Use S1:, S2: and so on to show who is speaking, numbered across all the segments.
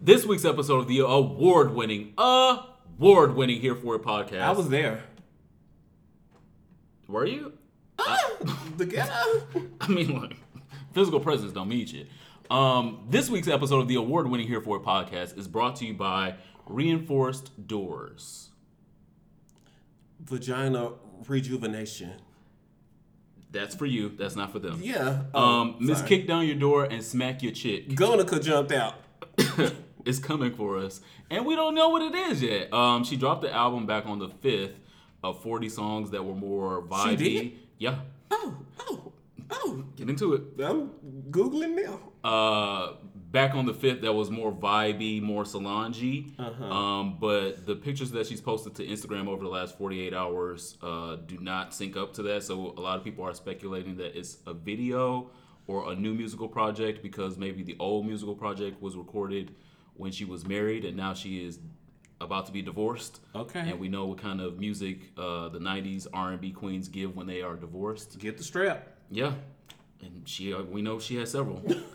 S1: This week's episode of the award-winning, award-winning Here For It podcast.
S2: I was there.
S1: Were you?
S2: The ghetto.
S1: I mean, like, physical presence don't mean shit. Um, this week's episode of the award-winning Here For It podcast is brought to you by Reinforced Doors.
S2: Vagina rejuvenation.
S1: That's for you. That's not for them.
S2: Yeah.
S1: Um,
S2: Oh,
S1: Miss. Kick Down Your Door and Smack Your Chick
S2: Gonica jumped out.
S1: is coming for us, and we don't know what it is yet. Um, she dropped the album back on the fifth of forty songs that were more vibey.
S2: She did?
S1: Yeah,
S2: Oh, oh, oh.
S1: get into it.
S2: I'm googling now.
S1: uh back on the fifth that was more vibey, more Solange.
S2: Uh-huh.
S1: Um, but the pictures that she's posted to Instagram over the last 48 hours uh, do not sync up to that. So a lot of people are speculating that it's a video or a new musical project because maybe the old musical project was recorded when she was married and now she is about to be divorced.
S2: Okay.
S1: And we know what kind of music uh, the 90s R&B queens give when they are divorced.
S2: Get the strap.
S1: Yeah, and she uh, we know she has several.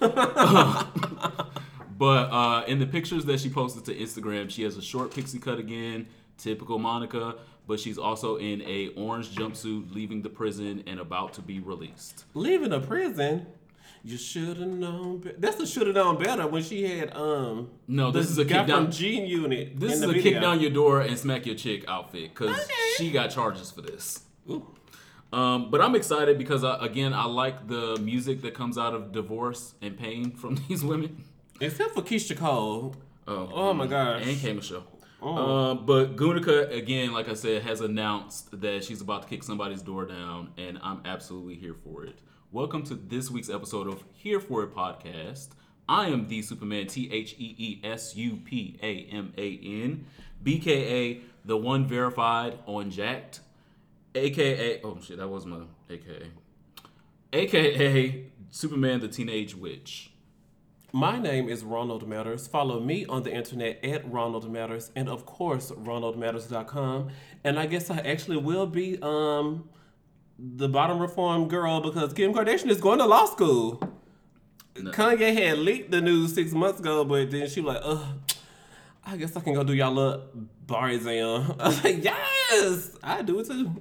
S1: but uh, in the pictures that she posted to Instagram, she has a short pixie cut again, typical Monica. But she's also in a orange jumpsuit, leaving the prison and about to be released.
S2: Leaving a prison. You should have known. Be- That's the should have known better when she had um.
S1: No, this is a
S2: guy
S1: kick down.
S2: from Gene Unit.
S1: This is a
S2: video.
S1: kick down your door and smack your chick outfit because
S2: Okay.
S1: she got charges for this.
S2: Ooh.
S1: Um, but I'm excited because uh, again, I like the music that comes out of divorce and pain from these women.
S2: Except for Keyshia Cole.
S1: Oh,
S2: Oh my gosh.
S1: And K Michelle.
S2: Oh.
S1: Um, but Gunica, again, like I said, has announced that she's about to kick somebody's door down, and I'm absolutely here for it. Welcome to this week's episode of Here For It podcast. I am the Superman, T H E E S U P A M A N, BKA, the one verified on Jack'd, AKA, oh shit, that was my AKA, AKA Superman, the Teenage Witch.
S2: My name is Ronald Matters. Follow me on the internet at Ronald Matters and of course ronaldmatters.com. And I guess I actually will be um the bottom reform girl because Kim Kardashian is going to law school.
S1: No.
S2: Kanye had leaked the news six months ago, but then she was like, ugh, I guess I can go do y'all little bar exam. I was like, yes, I do it too.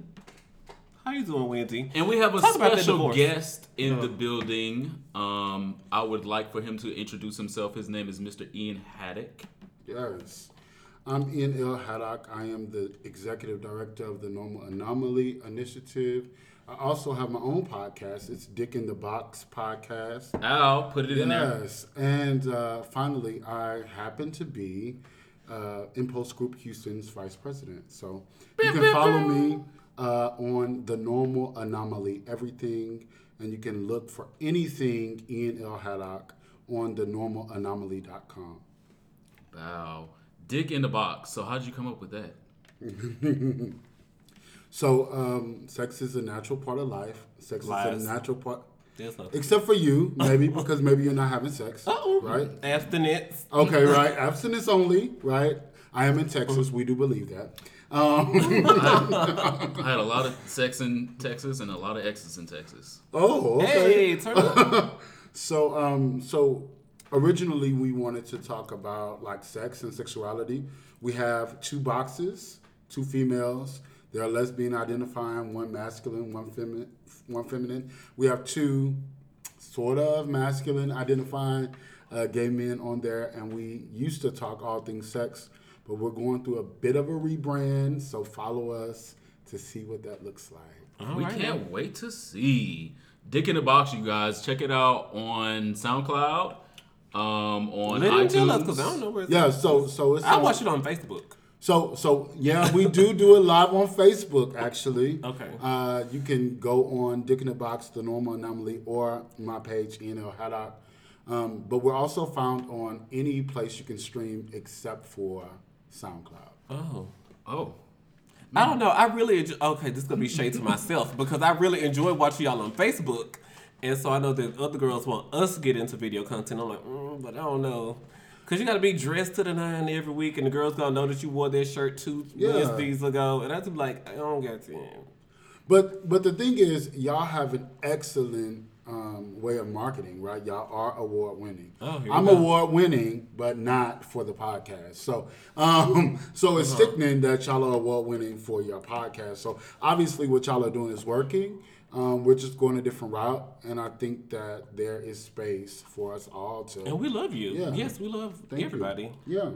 S2: How you doing, Wendy?
S1: And we have a
S2: Talk
S1: special guest in the building. Um, I would like for him to introduce himself. His name is Mr. Ian Haddock.
S3: Yes. I'm Ian L. Haddock. I am the executive director of the Normal Anomaly Initiative. I also have my own podcast. It's Dick in the Box podcast.
S1: Al, put it in there.
S3: Yes. And uh, finally, I happen to be uh, Impulse Group Houston's vice president. So you can follow me uh, on the Normal Anomaly, everything, and you can look for anything Ian L. Haddock on the normalanomaly.com.
S1: Wow. Dick in the box. So how'd you come up with that?
S3: So, um, sex is a natural part of life. Sex
S2: Lies.
S3: is a natural part, except for you, maybe, because maybe you're not having sex.
S2: Uh-oh.
S3: Right?
S2: Abstinence.
S3: Okay, right. Abstinence only, right? I am in Texas. We do believe that. Um,
S1: I had a lot of sex in Texas and a lot of exes in Texas.
S3: oh, okay.
S2: Hey, turn up.
S3: So, um, so originally we wanted to talk about like sex and sexuality. We have two boxes, two females. They're lesbian identifying, one masculine, one feminine. One feminine. We have two sort of masculine identifying uh, gay men on there, and we used to talk all things sex, but we're going through a bit of a rebrand. So follow us to see what that looks like.
S1: we
S2: Alright,
S1: can't wait to see. Dick in the box, you guys. Check it out on SoundCloud, um, on
S2: Let
S1: iTunes.
S2: tell us because I don't know where it's
S3: Yeah. So so it's
S2: I
S3: on-
S2: watch it on Facebook.
S3: So, so yeah, we do do it live on Facebook. Actually,
S2: Okay.
S3: Uh, you can go on Dick in the Box, the Normal Anomaly, or my page, Ian L. Haddock. Um, but we're also found on any place you can stream except for SoundCloud.
S2: Oh.
S1: Oh.
S2: I don't know. I really enjoy, okay. This is gonna be shade to myself because I really enjoy watching y'all on Facebook, and so I know that other girls want us to get into video content. I'm like, mm, but I don't know, cause you gotta be dressed to the nine every week, and the girls gonna know that you wore that shirt two
S3: Yeah.
S2: Wednesdays ago, and I just be like, I don't got time.
S3: But but the thing is, y'all have an excellent um, way of marketing, right? Y'all are award winning.
S2: Oh,
S3: I'm award winning, but not for the podcast. So, um, so it's
S2: Uh-huh.
S3: sickening that y'all are award winning for your podcast. So obviously, what y'all are doing is working. Um, we're just going a different route, and I think that there is space for us all to.
S2: And we love you.
S3: Yeah.
S2: Yes, we love
S3: Thank you.
S2: everybody.
S3: Yeah.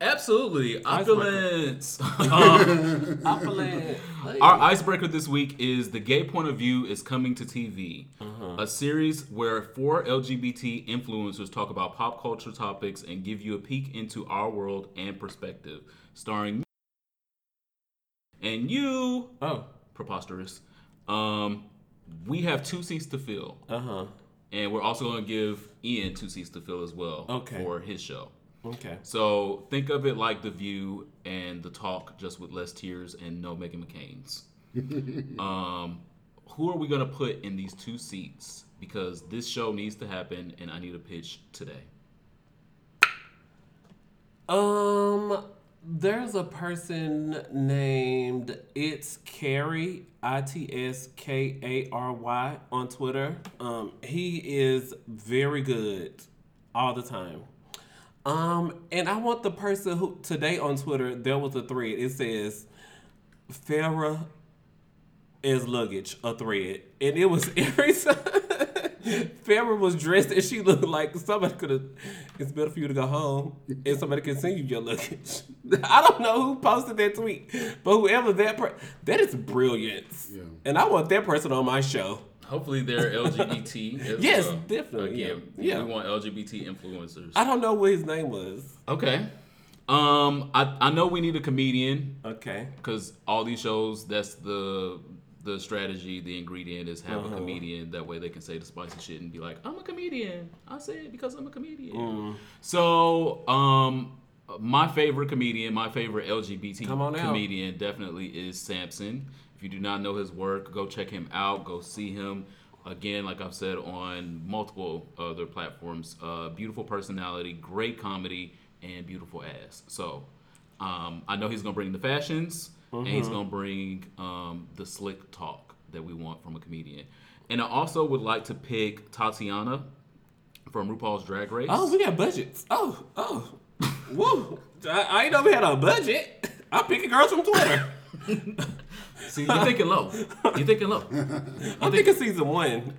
S1: Absolutely.
S2: Icebreaker.
S1: Opulence. Um,
S2: Opulent.
S1: Our icebreaker this week is The Gay Point of View is Coming to TV,
S2: Uh-huh.
S1: a series where four LGBT influencers talk about pop culture topics and give you a peek into our world and perspective. Starring me and you,
S2: Oh.
S1: preposterous. Um, we have two seats to fill,
S2: Uh huh.
S1: and we're also going to give Ian two seats to fill as well
S2: Okay.
S1: for his show.
S2: Okay.
S1: So think of it like The View and The Talk, just with less tears and no Meghan McCain's. um, who are we gonna put in these two seats? Because this show needs to happen, and I need a pitch today.
S2: Um, there's a person named It's Carrie, I T S K A R Y on Twitter. Um, he is very good all the time. Um, and I want the person who today on Twitter there was a thread. It says Farrah is luggage, a thread, and it was every time Farrah was dressed and she looked like somebody could have. It's better for you to go home and somebody can send you your luggage. I don't know who posted that tweet, but whoever that per- that is brilliance,
S3: Yeah.
S2: and I want that person on my show.
S1: Hopefully, they're LGBT. as
S2: Yes,
S1: well.
S2: definitely,
S1: Again,
S2: yeah.
S1: we want LGBT influencers.
S2: I don't know what his name was.
S1: Okay. Um, I I know we need a comedian
S2: Okay.
S1: because all these shows, that's the the strategy, the ingredient is have
S2: Uh-huh.
S1: a comedian. That way they can say the spicy shit and be like, "I'm a comedian. I say it because I'm a comedian."
S2: Mm.
S1: So, um, my favorite comedian, my favorite LGBT
S2: Come on out.
S1: comedian, definitely is Samson. If you do not know his work, go check him out. Go see him. Again, like I've said on multiple other platforms, uh, beautiful personality, great comedy, and beautiful ass. So, um, I know he's gonna bring the fashions, and he's gonna bring um, the slick talk that we want from a comedian. And I also would like to pick Tatiana from RuPaul's Drag Race.
S2: Oh, we got budgets. Oh, oh, woo! I, I ain't know we had a budget. I'm picking girls from Twitter.
S1: See, you're thinking low. You're thinking low.
S2: I'm thinking season one.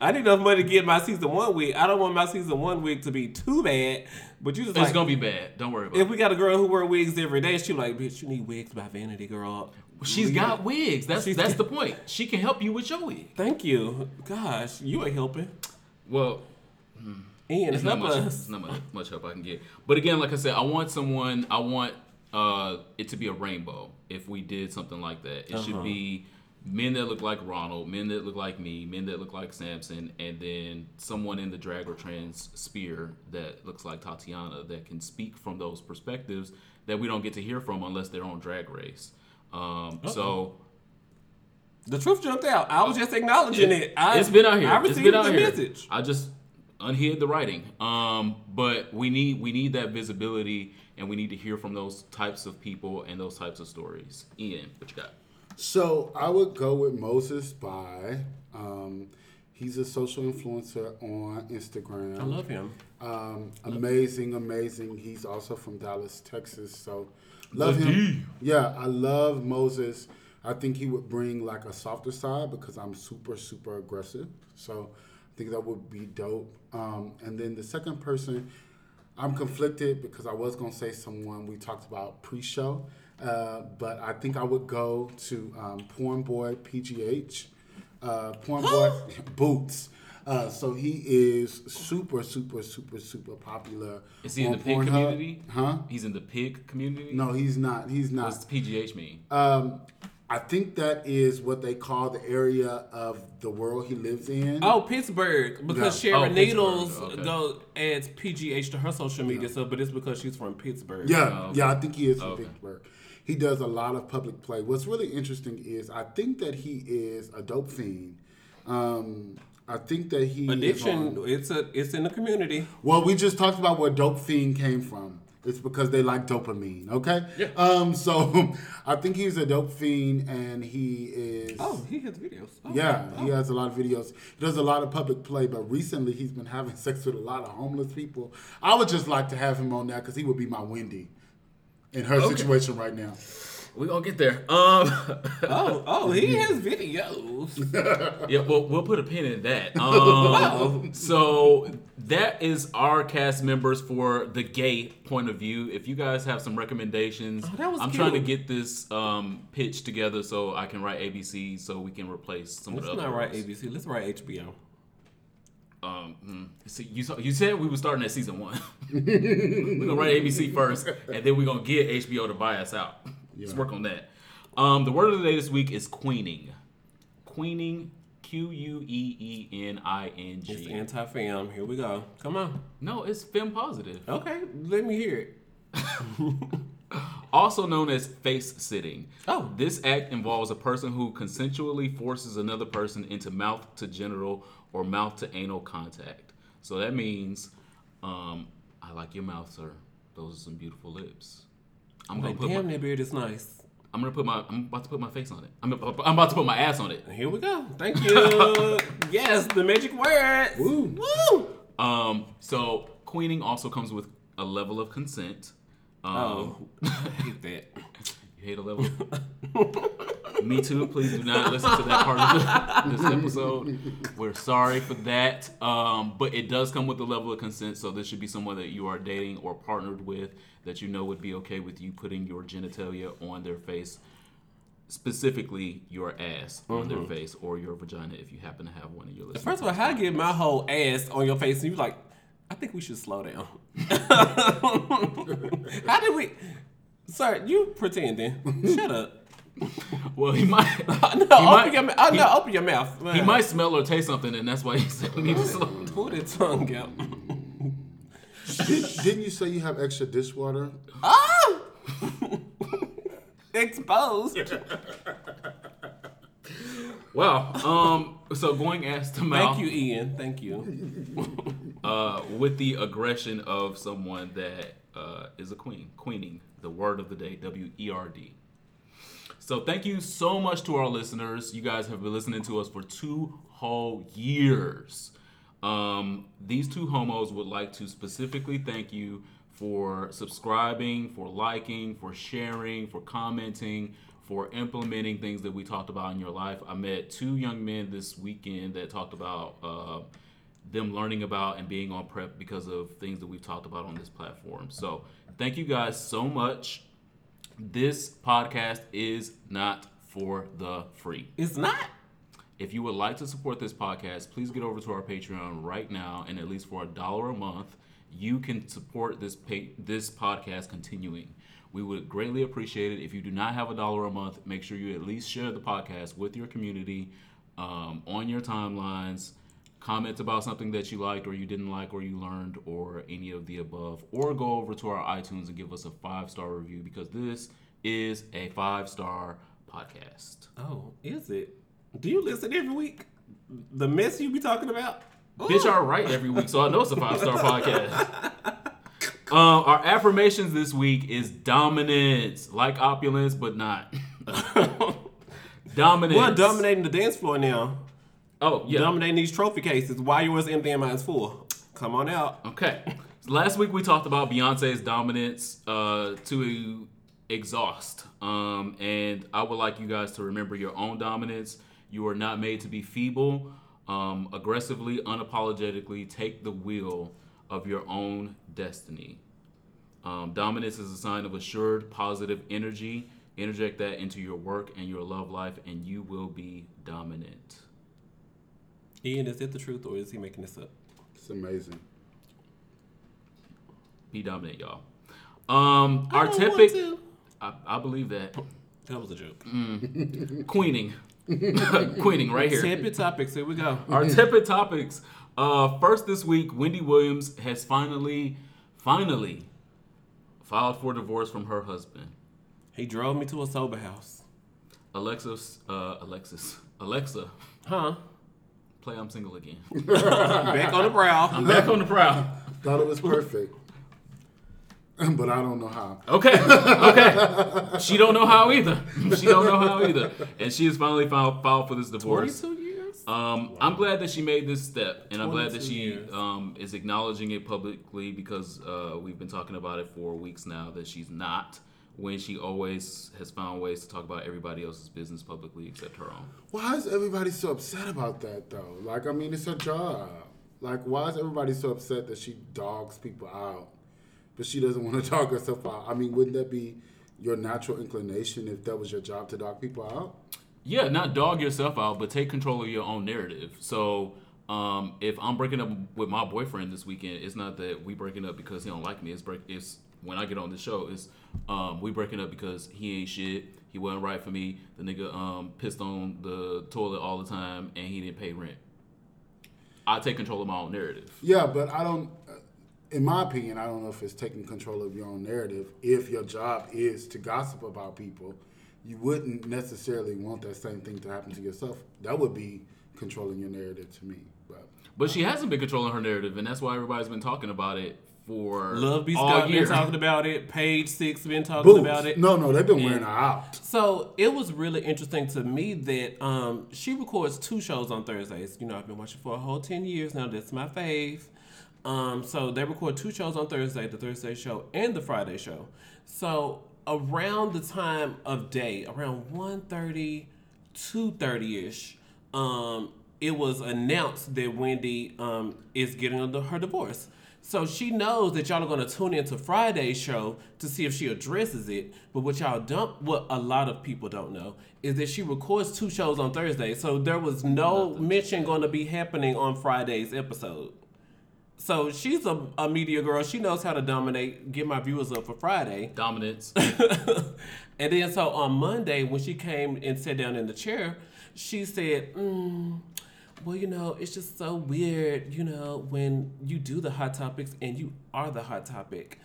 S2: I need enough money to get my season one wig. I don't want my season one wig to be too bad. But you just
S1: It's
S2: like
S1: gonna be bad. Don't worry about
S2: if
S1: it.
S2: If we got a girl who wear wigs every day, she like, bitch, you need wigs by Vanity Girl.
S1: She's got wigs. That's
S2: She's-
S1: that's the point. She can help you with your wig.
S2: Thank you. Gosh, you ain't helping.
S1: Well,
S2: Ian,
S1: it's not much, it's not much, much help I can get. But again, like I said, I want someone. I want uh, it to be a rainbow. If we did something like that, it should
S2: Uh-huh.
S1: be men that look like Ronald, men that look like me, men that look like Samson, and then someone in the drag or trans sphere that looks like Tatiana that can speak from those perspectives that we don't get to hear from unless they're on Drag Race. Um, so
S2: The truth jumped out. I was just acknowledging it. I,
S1: it's been out here.
S2: I
S1: It's
S2: received
S1: been out
S2: the
S1: here.
S2: message.
S1: I just unhid the writing. Um, but we need we need that visibility, and we need to hear from those types of people and those types of stories. Ian, what you got?
S3: So I would go with Moses by. Um, he's a social influencer on Instagram.
S2: I love him.
S3: Um, amazing, amazing. He's also from Dallas, Texas. So love
S1: The
S3: him.
S1: D.
S3: Yeah, I love Moses. I think he would bring like a softer side because I'm super, super aggressive. So I think that would be dope. Um, and then the second person, I'm conflicted because I was gonna say someone we talked about pre-show, uh, but I think I would go to um, Porn Boy PGH, uh, Porn Boy Boots. Uh, so he is super, super, super, super popular.
S1: Is he in the pig
S3: Pornhub.
S1: community?
S3: Huh?
S1: He's in the pig community.
S3: No, he's not. He's not.
S1: What's PGH mean?
S3: Um, I think that is what they call the area of the world he lives in.
S2: Oh, Pittsburgh, because
S3: Yeah.
S2: Sharon
S1: Oh,
S2: Needles
S1: Pittsburgh, okay.
S2: go adds PGH to her social media stuff, but it's because she's from Pittsburgh.
S3: Yeah,
S1: Oh, okay.
S3: yeah, I think he is from
S1: Okay.
S3: Pittsburgh. He does a lot of public play. What's really interesting is I think that he is a dope fiend. Um, I think that he is
S2: Addiction,
S3: on-
S2: it's a it's in the community.
S3: well, we just talked about where dope fiend came from. It's because they like dopamine. Okay.
S1: Yeah.
S3: Um. So I think he's a dope fiend, and he is.
S2: Oh, he has videos. Oh,
S3: Yeah,
S2: oh.
S3: he has a lot of videos. He does a lot of public play, but recently he's been having sex with a lot of homeless people. I would just like to have him on that because he would be my Wendy in her
S1: Okay.
S3: situation right now.
S1: We're gonna get there. Um,
S2: Oh, oh, he has videos.
S1: yeah, well, we'll put a pin in that. Um, so that is our cast members for the gay point of view. If you guys have some recommendations,
S2: Oh, that was
S1: I'm trying to get this um, pitch together so I can write ABC so we can replace some
S2: Let's
S1: of the other
S2: not write. ABC. Let's write HBO.
S1: Um, mm, see, you saw, you said we were starting at season one. we're gonna write ABC first, and then we're gonna get HBO to buy us out. Let's work on that. Um, the word of the day this week is queening. Queening, Q U E E N I N G.
S2: It's anti-fam. Here we go. Come on.
S1: No, it's fem positive.
S2: Okay, let me hear it.
S1: Also known as face sitting.
S2: Oh.
S1: This act involves a person who consensually forces another person into mouth to genital or mouth to anal contact. So that means, um, I like your mouth, sir. Those are some beautiful lips. I'm gonna
S2: Like,
S1: put
S2: damn,
S1: my,
S2: that beard is nice.
S1: I'm gonna put my I'm about to put my face on it. I'm, I'm about to put my ass on it.
S2: Here we go. Thank you. yes, the magic words.
S3: Woo.
S2: Woo.
S1: Um, so queening also comes with a level of consent. Um,
S2: Oh, I hate that.
S1: Hate a level. Me too. Please do not listen to that part of this episode. We're sorry for that. Um, but it does come with a level of consent, so this should be someone that you are dating or partnered with that you know would be okay with you putting your genitalia on their face, specifically your ass on their face or your vagina if you happen to have one in your listening.
S2: First of all, how I get my whole ass on your face and you like, I think we should slow down. how did we, sir? You pretending? Shut up.
S1: well, he might.
S2: no,
S1: he
S2: open
S1: might,
S2: your mouth.
S1: He-
S2: no, open your mouth.
S1: he might smell or taste something, and that's why he said we need to slow.
S2: pull that tongue out.
S3: Did, didn't you say you have extra dishwater?
S2: ah! Exposed.
S1: Wow. Um. So going ass to mouth.
S2: Thank you, Ian. Thank you.
S1: uh, with the aggression of someone that uh, is a queen. Queening, the word of the day, W E R D. So thank you so much to our listeners. You guys have been listening to us for two whole years. Um, these two homos would like to specifically thank you for subscribing, for liking, for sharing, for commenting, for implementing things that we talked about in your life. I met two young men this weekend that talked about uh, them learning about and being on PrEP because of things that we've talked about on this platform. So thank you guys so much. This podcast is not for the free.
S2: It's not.
S1: If you would like to support this podcast, please get over to our Patreon right now, and at least for a dollar a month, you can support this pa- this podcast continuing. We would greatly appreciate it. If you do not have a dollar a month, make sure you at least share the podcast with your community um, on your timelines. Comment about something that you liked or you didn't like or you learned or any of the above. Or go over to our iTunes and give us a five star review because this is a five star podcast.
S2: Oh, is it? Do you listen every week? The mess you be talking about?
S1: Bitch, I write every week, so I know it's a five star podcast. Um, our affirmations this week is dominance, like opulence, but not dominance.
S2: We're dominating the dance floor now.
S1: Oh yeah.
S2: Dominating these trophy cases. Why yours empty and mine's full? Come on out.
S1: Okay. Last week we talked about Beyonce's dominance uh, to exhaust. Um, and I would like you guys to remember your own dominance. You are not made to be feeble. Um, aggressively, unapologetically take the wheel of your own destiny. Um, dominance is a sign of assured, positive energy. Interject that into your work and your love life, and you will be dominant.
S2: Ian, is it the truth or is he making this up?
S3: It's amazing.
S1: Be dominant, y'all. Um, our
S2: I don't
S1: typic. I, I believe that.
S2: That was a joke.
S1: Queening. Queening right here.
S2: Tepid topics. Here we go.
S1: Our tepid topics. Uh, first this week, Wendy Williams has finally, finally filed for divorce from her husband.
S2: He drove me to a sober house.
S1: Alexis, uh, Alexis, Alexa,
S2: Huh?
S1: Play I'm Single Again.
S2: Back on the prowl.
S1: I'm back on the prowl.
S3: Thought it was perfect. but I don't know how.
S1: Okay, okay. she don't know how either. She don't know how either, and she has finally filed, filed for this divorce.
S2: Twenty-two years.
S1: Um, I'm glad that she made this step, and I'm glad that she um, is acknowledging it publicly because uh, we've been talking about it for weeks now that she's not. When she always has found ways to talk about everybody else's business publicly except her own.
S3: Why is everybody so upset about that though? Like, I mean, it's her job. Like, why is everybody so upset that she dogs people out, but she doesn't want to dog herself out? I mean, wouldn't that be your natural inclination if that was your job to dog people out?
S1: Yeah, not dog yourself out, but take control of your own narrative. So, um, if I'm breaking up with my boyfriend this weekend, it's not that we breaking up because he don't like me. It's break. It's when I get on the show. It's um, we breaking up because he ain't shit. He wasn't right for me. The nigga um, pissed on the toilet all the time, and he didn't pay rent. I take control of my own narrative.
S3: Yeah, but I don't. In my opinion, I don't know if it's taking control of your own narrative. If your job is to gossip about people, you wouldn't necessarily want that same thing to happen to yourself. That would be controlling your narrative to me. But
S1: But she hasn't been controlling her narrative, and that's why everybody's been talking about it for
S2: Love B.
S1: all
S2: Scott
S1: year.
S2: been talking about it. Page Six been talking
S3: Boots.
S2: about it.
S3: No, no, they've been wearing her out.
S2: So it was really interesting to me that um, she records two shows on Thursdays. You know, I've been watching for a whole 10 years now. That's my fave. Um, so they record two shows on Thursday, the Thursday show and the Friday show. So around the time of day, around 1.30, 2.30ish, um, it was announced that Wendy um, is getting under her divorce. So she knows that y'all are going to tune into Friday's show to see if she addresses it. But what y'all don't, what a lot of people don't know, is that she records two shows on Thursday. So there was no mention going to be happening on Friday's episode. So she's a, a media girl. She knows how to dominate, get my viewers up for Friday.
S1: Dominance.
S2: and then so on Monday, when she came and sat down in the chair, she said, mm, "Well, you know, it's just so weird, you know, when you do the hot topics and you are the hot topic.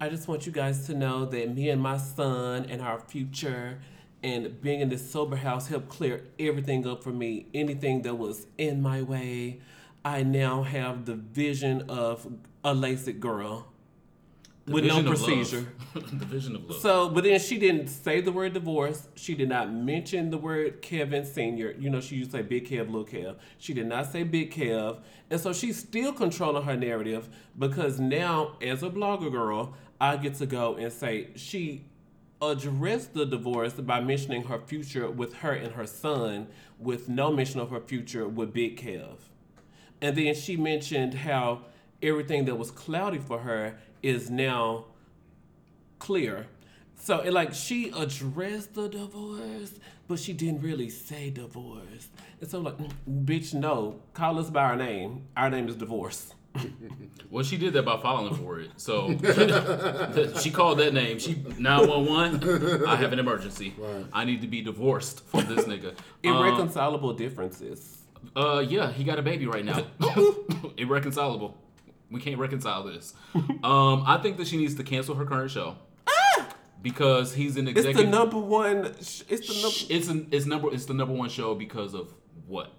S2: I just want you guys to know that me and my son and our future." And being in this sober house helped clear everything up for me. Anything that was in my way, I now have the vision of a LASIK girl with no
S1: vision of love.
S2: procedure.
S1: the vision of love.
S2: So, but then she didn't say the word divorce. She did not mention the word Kevin Senior. You know, she used to say Big Kev, Little Kev. She did not say Big Kev, and so she's still controlling her narrative because now, as a blogger girl, I get to go and say she addressed the divorce by mentioning her future with her and her son, with no mention of her future with Big Kev. And then she mentioned how everything that was cloudy for her is now clear. So it like she addressed the divorce, but she didn't really say divorce. And so like, "Mm, bitch, no, call us by our name. Our name is divorce.
S1: Well, she did that by filing for it. So she called that name. She 911. I have an emergency.
S3: Right.
S1: I need to be divorced from this nigga. Um,
S2: Irreconcilable differences.
S1: uh, yeah, he got a baby right now. Irreconcilable. We can't reconcile this. Um, I think that she needs to cancel her current show because he's an executive.
S2: It's
S1: executive.
S2: the number one. It's the number.
S1: It's an, it's number it's the number one show because of what?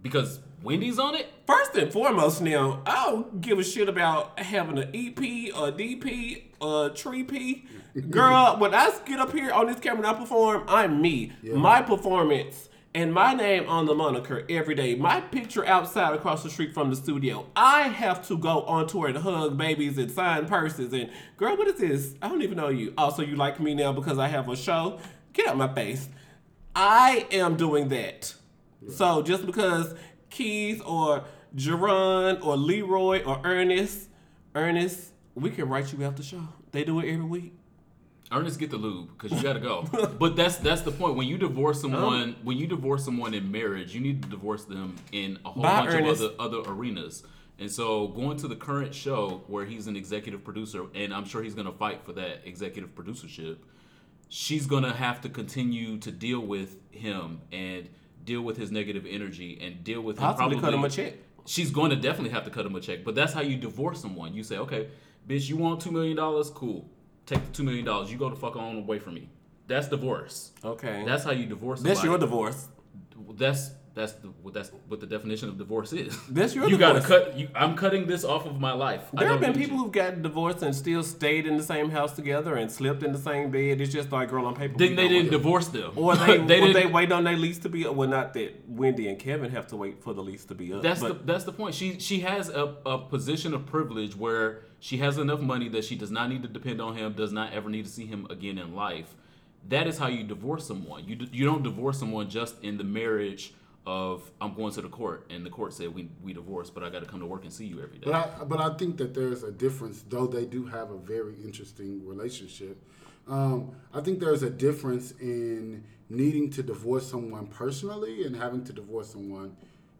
S1: Because Wendy's on it.
S2: First and foremost, now I don't give a shit about having an EP, a DP, a tree P. Girl, when I get up here on this camera and I perform, I'm me. My performance and my name on the moniker every day. My picture outside across the street from the studio. I have to go on tour and hug babies and sign purses. And girl, what is this? I don't even know you. Also, you like me now because I have a show? Get out my face. I am doing that. So just because Keys or Jerron or Leroy or Ernest, Ernest, we can write you out the show. They do it every week.
S1: Ernest, get the lube because you gotta go. but that's that's the point. When you divorce um, someone,
S2: Oh.
S1: when you divorce someone in marriage, you need to divorce them in a whole
S2: Bye,
S1: bunch
S2: Ernest.
S1: of other other arenas. And so going to the current show where he's an executive producer, and I'm sure he's gonna fight for that executive producership. She's gonna have to continue to deal with him and deal with his negative energy and deal with him
S2: Possibly
S1: probably
S2: cut him a check.
S1: she's going to definitely have to cut him a check. But that's how you divorce someone. You say, okay, bitch, you want two million dollars? Cool. Take the two million dollars. You go the fuck on away from me. That's divorce.
S2: Okay.
S1: That's how you divorce. Somebody.
S2: That's your divorce.
S1: That's That's the what that's what the definition of divorce is.
S2: That's your
S1: you gotta cut. You, I'm cutting this off of my life. I
S2: There have been people who've gotten divorced and still stayed in the same house together and slept in the same bed. It's just like girl on paper.
S1: Then they didn't divorce them,
S2: Or they,
S1: they
S2: or they wait on their lease to be up. Well, not that Wendy and Kevin have to wait for the lease to be up.
S1: That's
S2: but
S1: the that's the point. She she has a, a position of privilege where she has enough money that she does not need to depend on him, does not ever need to see him again in life. That is how you divorce someone. You d- you don't divorce someone just in the marriage of I'm going to the court and the court said we we divorced, but I got to come to work and see you every day.
S3: But I, but I think that there's a difference, though they do have a very interesting relationship. Um, I think there's a difference in needing to divorce someone personally and having to divorce someone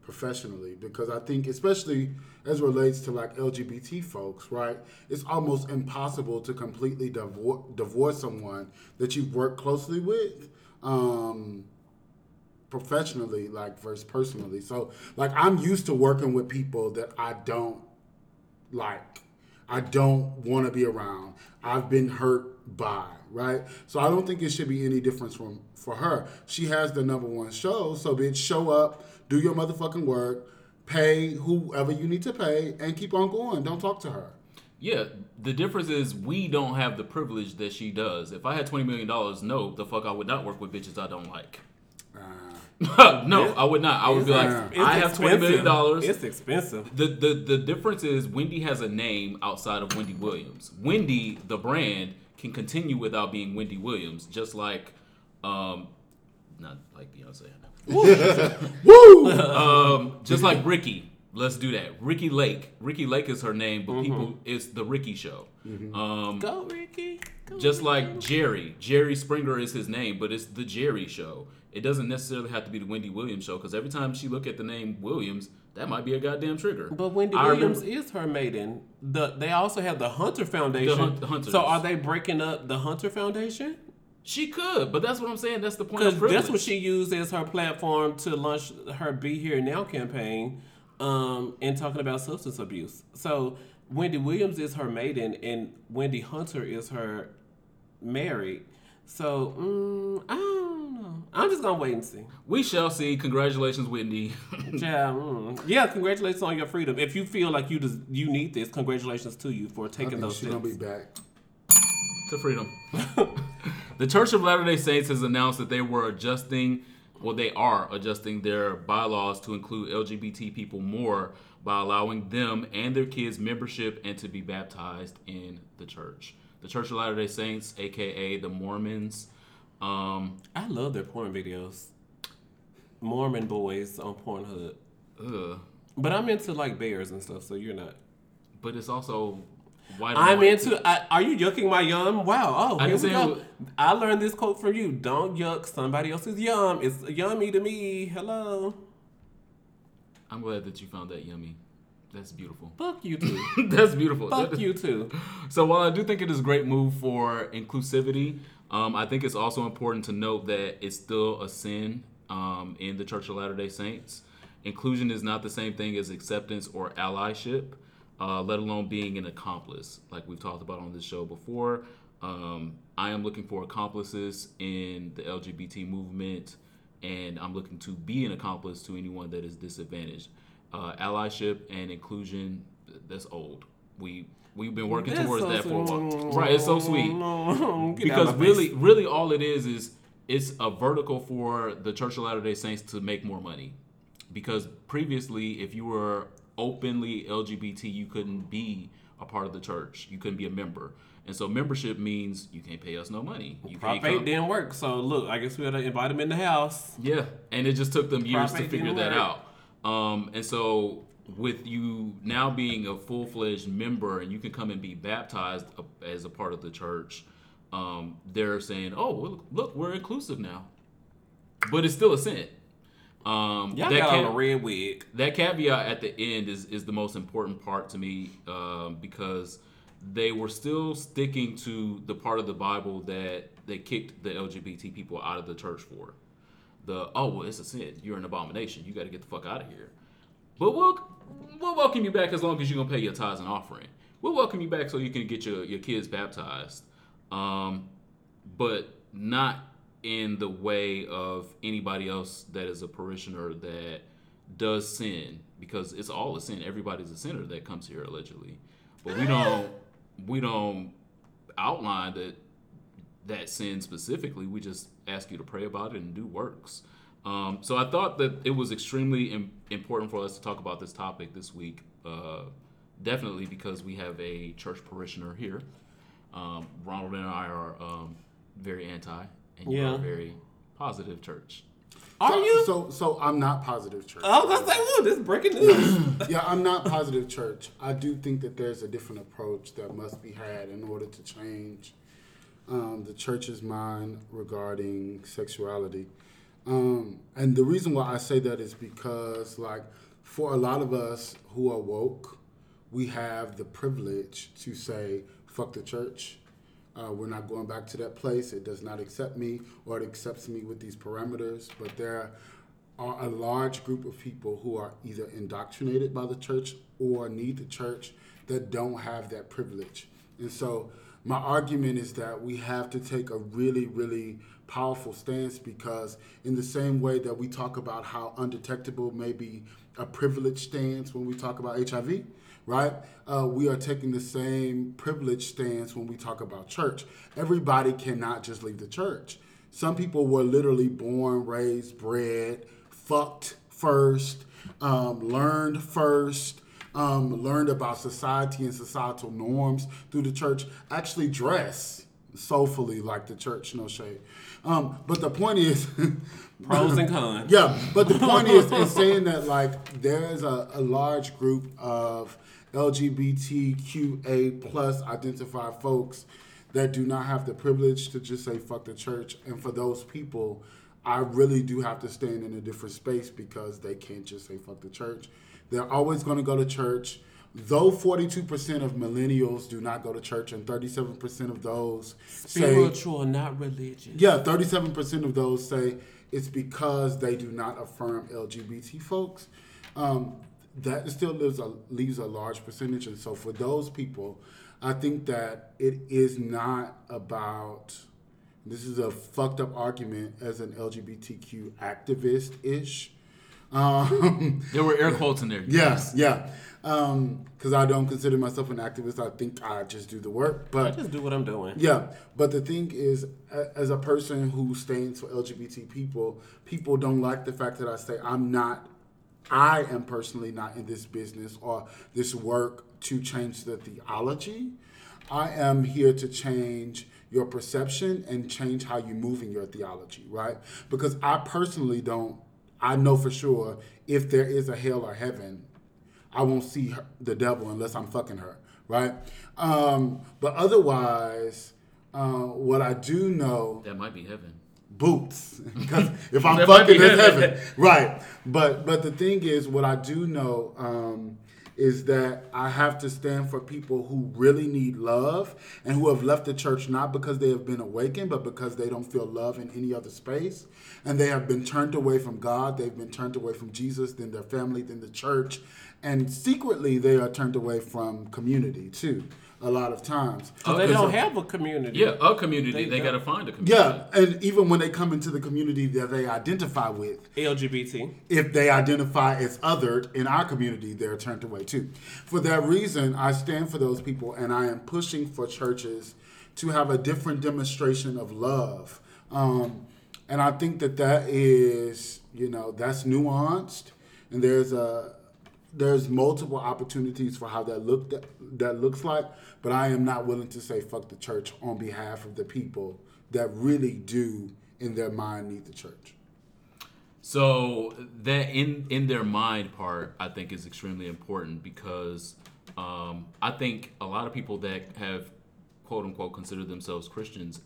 S3: professionally because I think, especially as relates to like LGBT folks, right? It's almost impossible to completely divorce divorce someone that you've worked closely with. Um, professionally like versus personally so like i'm used to working with people that i don't like i don't want to be around i've been hurt by right so i don't think it should be any difference from for her she has the number one show so bitch show up do your motherfucking work pay whoever you need to pay and keep on going don't talk to her
S1: Yeah, the difference is we don't have the privilege that she does. If I had twenty million dollars, no, the fuck I would not work with bitches I don't like. no, I would not. I would be like, I have twenty million dollars.
S2: It's expensive.
S1: The, the the difference is Wendy has a name outside of Wendy Williams. Wendy, the brand, can continue without being Wendy Williams, just like, um, not like Beyonce.
S3: Woo!
S1: Um, just like Ricki. Let's do that. Ricki Lake. Ricki Lake is her name, but people, it's the Ricki Show. Um,
S2: Go Ricki. Go.
S1: just like Jerry. Jerry Springer is his name, but it's the Jerry Show. It doesn't necessarily have to be the Wendy Williams Show because every time she look at the name Williams, that might be a goddamn trigger.
S2: But Wendy
S1: I
S2: Williams
S1: remember-
S2: is her maiden. The they also have the Hunter Foundation.
S1: Hun- the Hunters.
S2: So are they breaking up the Hunter Foundation?
S1: She could, but that's what I'm saying. That's the point
S2: Because
S1: of privilege.
S2: that's what she used as her platform to launch her Be Here Now campaign, um, and talking about substance abuse. So Wendy Williams is her maiden, and Wendy Hunter is her married. So mm, I don't know. I'm just gonna wait and see.
S1: we shall see. Congratulations, Wendy.
S2: Yeah, mm. yeah. Congratulations on your freedom. If you feel like you just you need this, congratulations to you for
S3: I
S2: taking
S3: think
S2: those
S3: she's
S2: steps.
S3: gonna be back
S1: to freedom. the Church of Latter day Saints has announced that they were adjusting, well, they are adjusting their bylaws to include LGBT people more by allowing them and their kids membership and to be baptized in the church. The Church of Latter day Saints, aka the Mormons, um,
S2: I love their porn videos. Mormon boys on Pornhub.
S1: ugh,
S2: But I'm into like bears and stuff, so you're not.
S1: but it's also white.
S2: I'm into. I, are you yucking my yum? Wow. Oh,
S1: I
S2: here we go.
S1: was-
S2: I learned this quote from you. Don't yuck somebody else's yum. It's yummy to me. Hello.
S1: I'm glad that you found that yummy. That's beautiful.
S2: Fuck you too.
S1: That's beautiful.
S2: Fuck you too.
S1: So while I do think it is a great move for inclusivity, um, I think it's also important to note that it's still a sin um, in the Church of Latter Day Saints. Inclusion is not the same thing as acceptance or allyship, uh, let alone being an accomplice, like we've talked about on this show before. Um, I am looking for accomplices in the LGBT movement, and I'm looking to be an accomplice to anyone that is disadvantaged. Uh, allyship and inclusion, that's old. We we've been working
S2: That's
S1: towards
S2: so
S1: that for a while. Right, it's so sweet because really,
S2: face.
S1: really, all it is is it's a vertical for the Church of Latter Day Saints to make more money. Because previously, if you were openly LGBT, you couldn't be a part of the church. You couldn't be a member, and so membership means you can't pay us no money. You
S2: Prop
S1: can't
S2: eight
S1: come.
S2: didn't work, so look, I guess we had to invite them in the house.
S1: Yeah, and it just took them years
S2: Prop
S1: to figure that
S2: work.
S1: out. Um, and so with you now being a full fledged member and you can come and be baptized as a part of the church, um, they're saying, "Oh, well, look, we're inclusive now," but it's still a sin. Um,
S2: Y'all
S1: that
S2: got
S1: can-
S2: on a red wig.
S1: that caveat at the end is is the most important part to me um, because they were still sticking to the part of the Bible that they kicked the LGBT people out of the church for. The oh well, it's a sin. You're an abomination. You got to get the fuck out of here. But we'll we'll welcome you back as long as you're gonna pay your tithes and offering. We'll welcome you back so you can get your, your kids baptized, um, but not in the way of anybody else that is a parishioner that does sin because it's all a sin. Everybody's a sinner that comes here allegedly, but we don't we don't outline that that sin specifically. We just ask you to pray about it and do works. Um, so I thought that it was extremely Im- important for us to talk about this topic this week. Uh, definitely because we have a church parishioner here. Um, Ronald and I are um, very anti, and you're
S2: Yeah.
S1: a very positive church.
S2: Are
S3: so,
S2: you?
S3: So, so I'm not positive church.
S2: I was gonna say, "Ooh, this is breaking news."
S3: yeah, I'm not positive church. I do think that there's a different approach that must be had in order to change um, the church's mind regarding sexuality. Um, and the reason why I say that is because, like, for a lot of us who are woke, we have the privilege to say, fuck the church. Uh, we're not going back to that place. It does not accept me or it accepts me with these parameters. But there are a large group of people who are either indoctrinated by the church or need the church that don't have that privilege. And so my argument is that we have to take a really, really powerful stance because, in the same way that we talk about how undetectable may be a privileged stance when we talk about HIV, right? Uh, we are taking the same privileged stance when we talk about church. Everybody cannot just leave the church. Some people were literally born, raised, bred, fucked first, um, learned first, um, learned about society and societal norms through the church, actually dress soulfully like the church, no shade. Um, but the point is,
S2: Pros and cons.
S3: yeah, but the point is, is saying that like there is a, a large group of LGBTQA plus identified folks that do not have the privilege to just say fuck the church, and for those people, I really do have to stand in a different space because they can't just say fuck the church. They're always going to go to church. Though 42% of millennials do not go to church, and 37% of those say
S2: Spiritual, not religious.
S3: yeah, thirty-seven percent of those say it's because they do not affirm LGBT folks. Um, that still leaves a leaves a large percentage, and so for those people, I think that it is not about. This is a fucked up argument as an LGBTQ activist ish. Um,
S1: There were air quotes in there.
S3: yes, yeah, because I don't consider myself an activist. I think I just do the work, but
S2: Just do what I'm doing.
S3: yeah, but the thing is, as a person who stands for LGBT people, people don't like the fact that I say I'm not, I am personally not in this business or this work to change the theology. I am here to change your perception and change how you move in your theology, right? Because I personally don't, I know for sure if there is a hell or heaven, I won't see her, the devil unless I'm fucking her, right? Um, but otherwise, uh, what I do know,
S1: That might be heaven.
S3: Boots, because if I'm
S1: That
S3: fucking, it's
S1: heaven.
S3: heaven, right? But but the thing is, what I do know um, is that I have to stand for people who really need love and who have left the church not because they have been awakened, but because they don't feel love in any other space, and they have been turned away from God. They've been turned away from Jesus, then their family, then the church, and secretly they are turned away from community too. A lot of times,
S2: Because they don't
S1: so-
S2: have a community.
S1: Yeah, a community.
S2: They
S1: They, got to find a community.
S3: yeah, and even when they come into the community that they identify with,
S2: LGBT.
S3: if they identify as othered in our community, they're turned away too. For that reason, I stand for those people and I am pushing for churches to have a different demonstration of love. Um, and I think that that is, you know, that's nuanced and there's a there's multiple opportunities for how that look that, that looks like, but I am not willing to say fuck the church on behalf of the people that really do in their mind need the church.
S1: So that in in their mind part, I think is extremely important because um, I think a lot of people that have quote unquote considered themselves Christians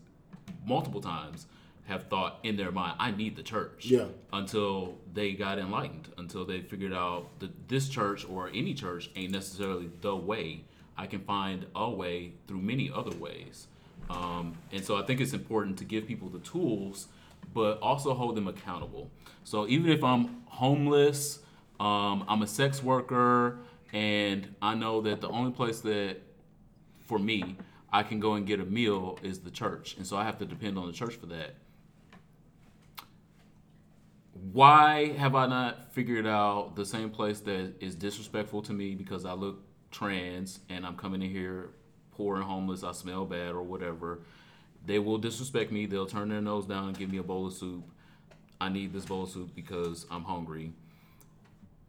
S1: multiple times have thought in their mind, I need the church.
S3: Yeah.
S1: Until they got enlightened, until they figured out that this church or any church ain't necessarily the way. I can find a way through many other ways. Um, and so I think it's important to give people the tools, but also hold them accountable. So even if I'm homeless, um, I'm a sex worker, and I know that the only place that for me I can go and get a meal is the church, and so I have to depend on the church for that. why have I not figured out the same place that is disrespectful to me because I look trans and I'm coming in here poor and homeless, I smell bad or whatever. They will disrespect me. They'll turn their nose down and give me a bowl of soup. I need this bowl of soup because I'm hungry.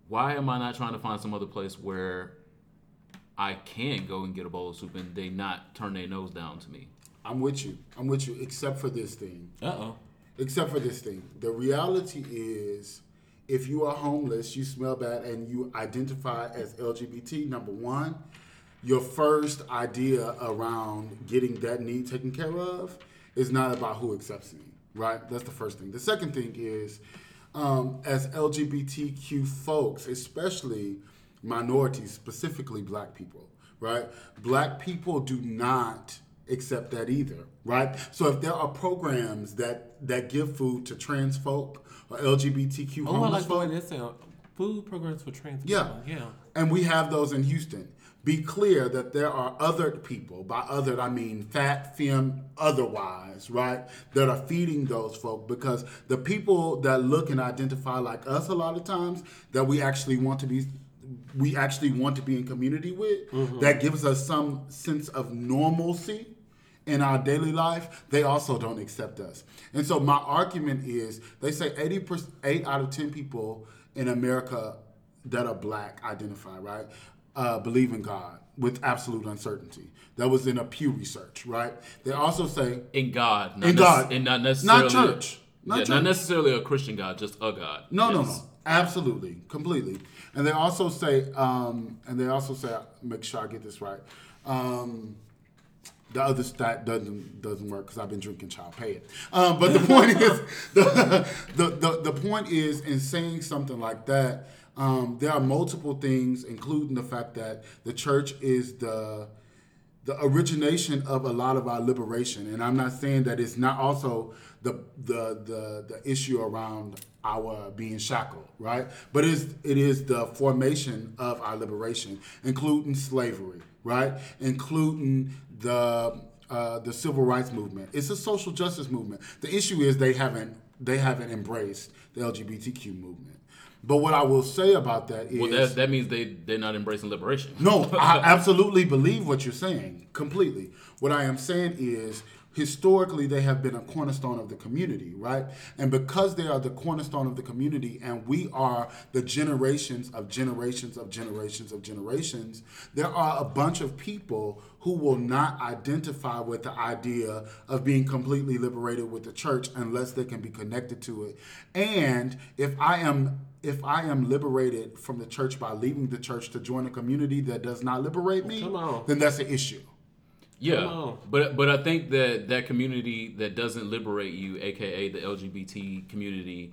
S1: Why am I not trying to find some other place where I can go and get a bowl of soup and they not turn their nose down to me?
S3: I'm with you. I'm with you, except for this thing.
S2: Uh oh.
S3: Except for this thing. The reality is, if you are homeless, you smell bad, and you identify as LGBT, number one, your first idea around getting that need taken care of is not about who accepts me, right? That's the first thing. The second thing is, um, as LGBTQ folks, especially minorities, specifically black people, right? Black people do not accept that either, right? So if there are programs that that give food to trans folk or LGBTQ
S2: Oh, I
S3: homeless
S2: like the way sound. Food programs for trans
S3: yeah.
S2: people. Yeah.
S3: And we have those in Houston. Be clear that there are other people, by other I mean fat, femme, otherwise, right, that are feeding those folk because the people that look and identify like us a lot of times that we actually want to be we actually want to be in community with, mm-hmm. that gives us some sense of normalcy in our daily life, they also don't accept us. And so my argument is they say 80 8 out of 10 people in America that are black identify, right? Uh, believe in God with absolute uncertainty. That was in a Pew research, right? They also say
S1: In God, not
S3: In
S1: nec-
S3: God.
S1: and not necessarily
S3: Not church. Not
S1: yeah,
S3: church.
S1: not necessarily a Christian God, just a God.
S3: No, no, no. Absolutely, completely. And they also say, um, and they also say, make sure I get this right. Um, the other stat doesn't doesn't work because I've been drinking child pay it. Um, but the point is, the, the, the the point is in saying something like that. Um, there are multiple things, including the fact that the church is the the origination of a lot of our liberation. And I'm not saying that it's not also the the the, the issue around our being shackled, right? But it's, it is the formation of our liberation, including slavery, right? Including the uh, the civil rights movement. It's a social justice movement. The issue is they haven't they haven't embraced the LGBTQ movement. But what I will say about that is
S1: Well, that, that means they they're not embracing liberation.
S3: no, I absolutely believe what you're saying completely. What I am saying is historically they have been a cornerstone of the community, right? And because they are the cornerstone of the community and we are the generations of generations of generations of generations, there are a bunch of people who will not identify with the idea of being completely liberated with the church unless they can be connected to it. And if I am if I am liberated from the church by leaving the church to join a community that does not liberate me, then that's an issue.
S1: Yeah, but but I think that that community that doesn't liberate you, aka the LGBT community,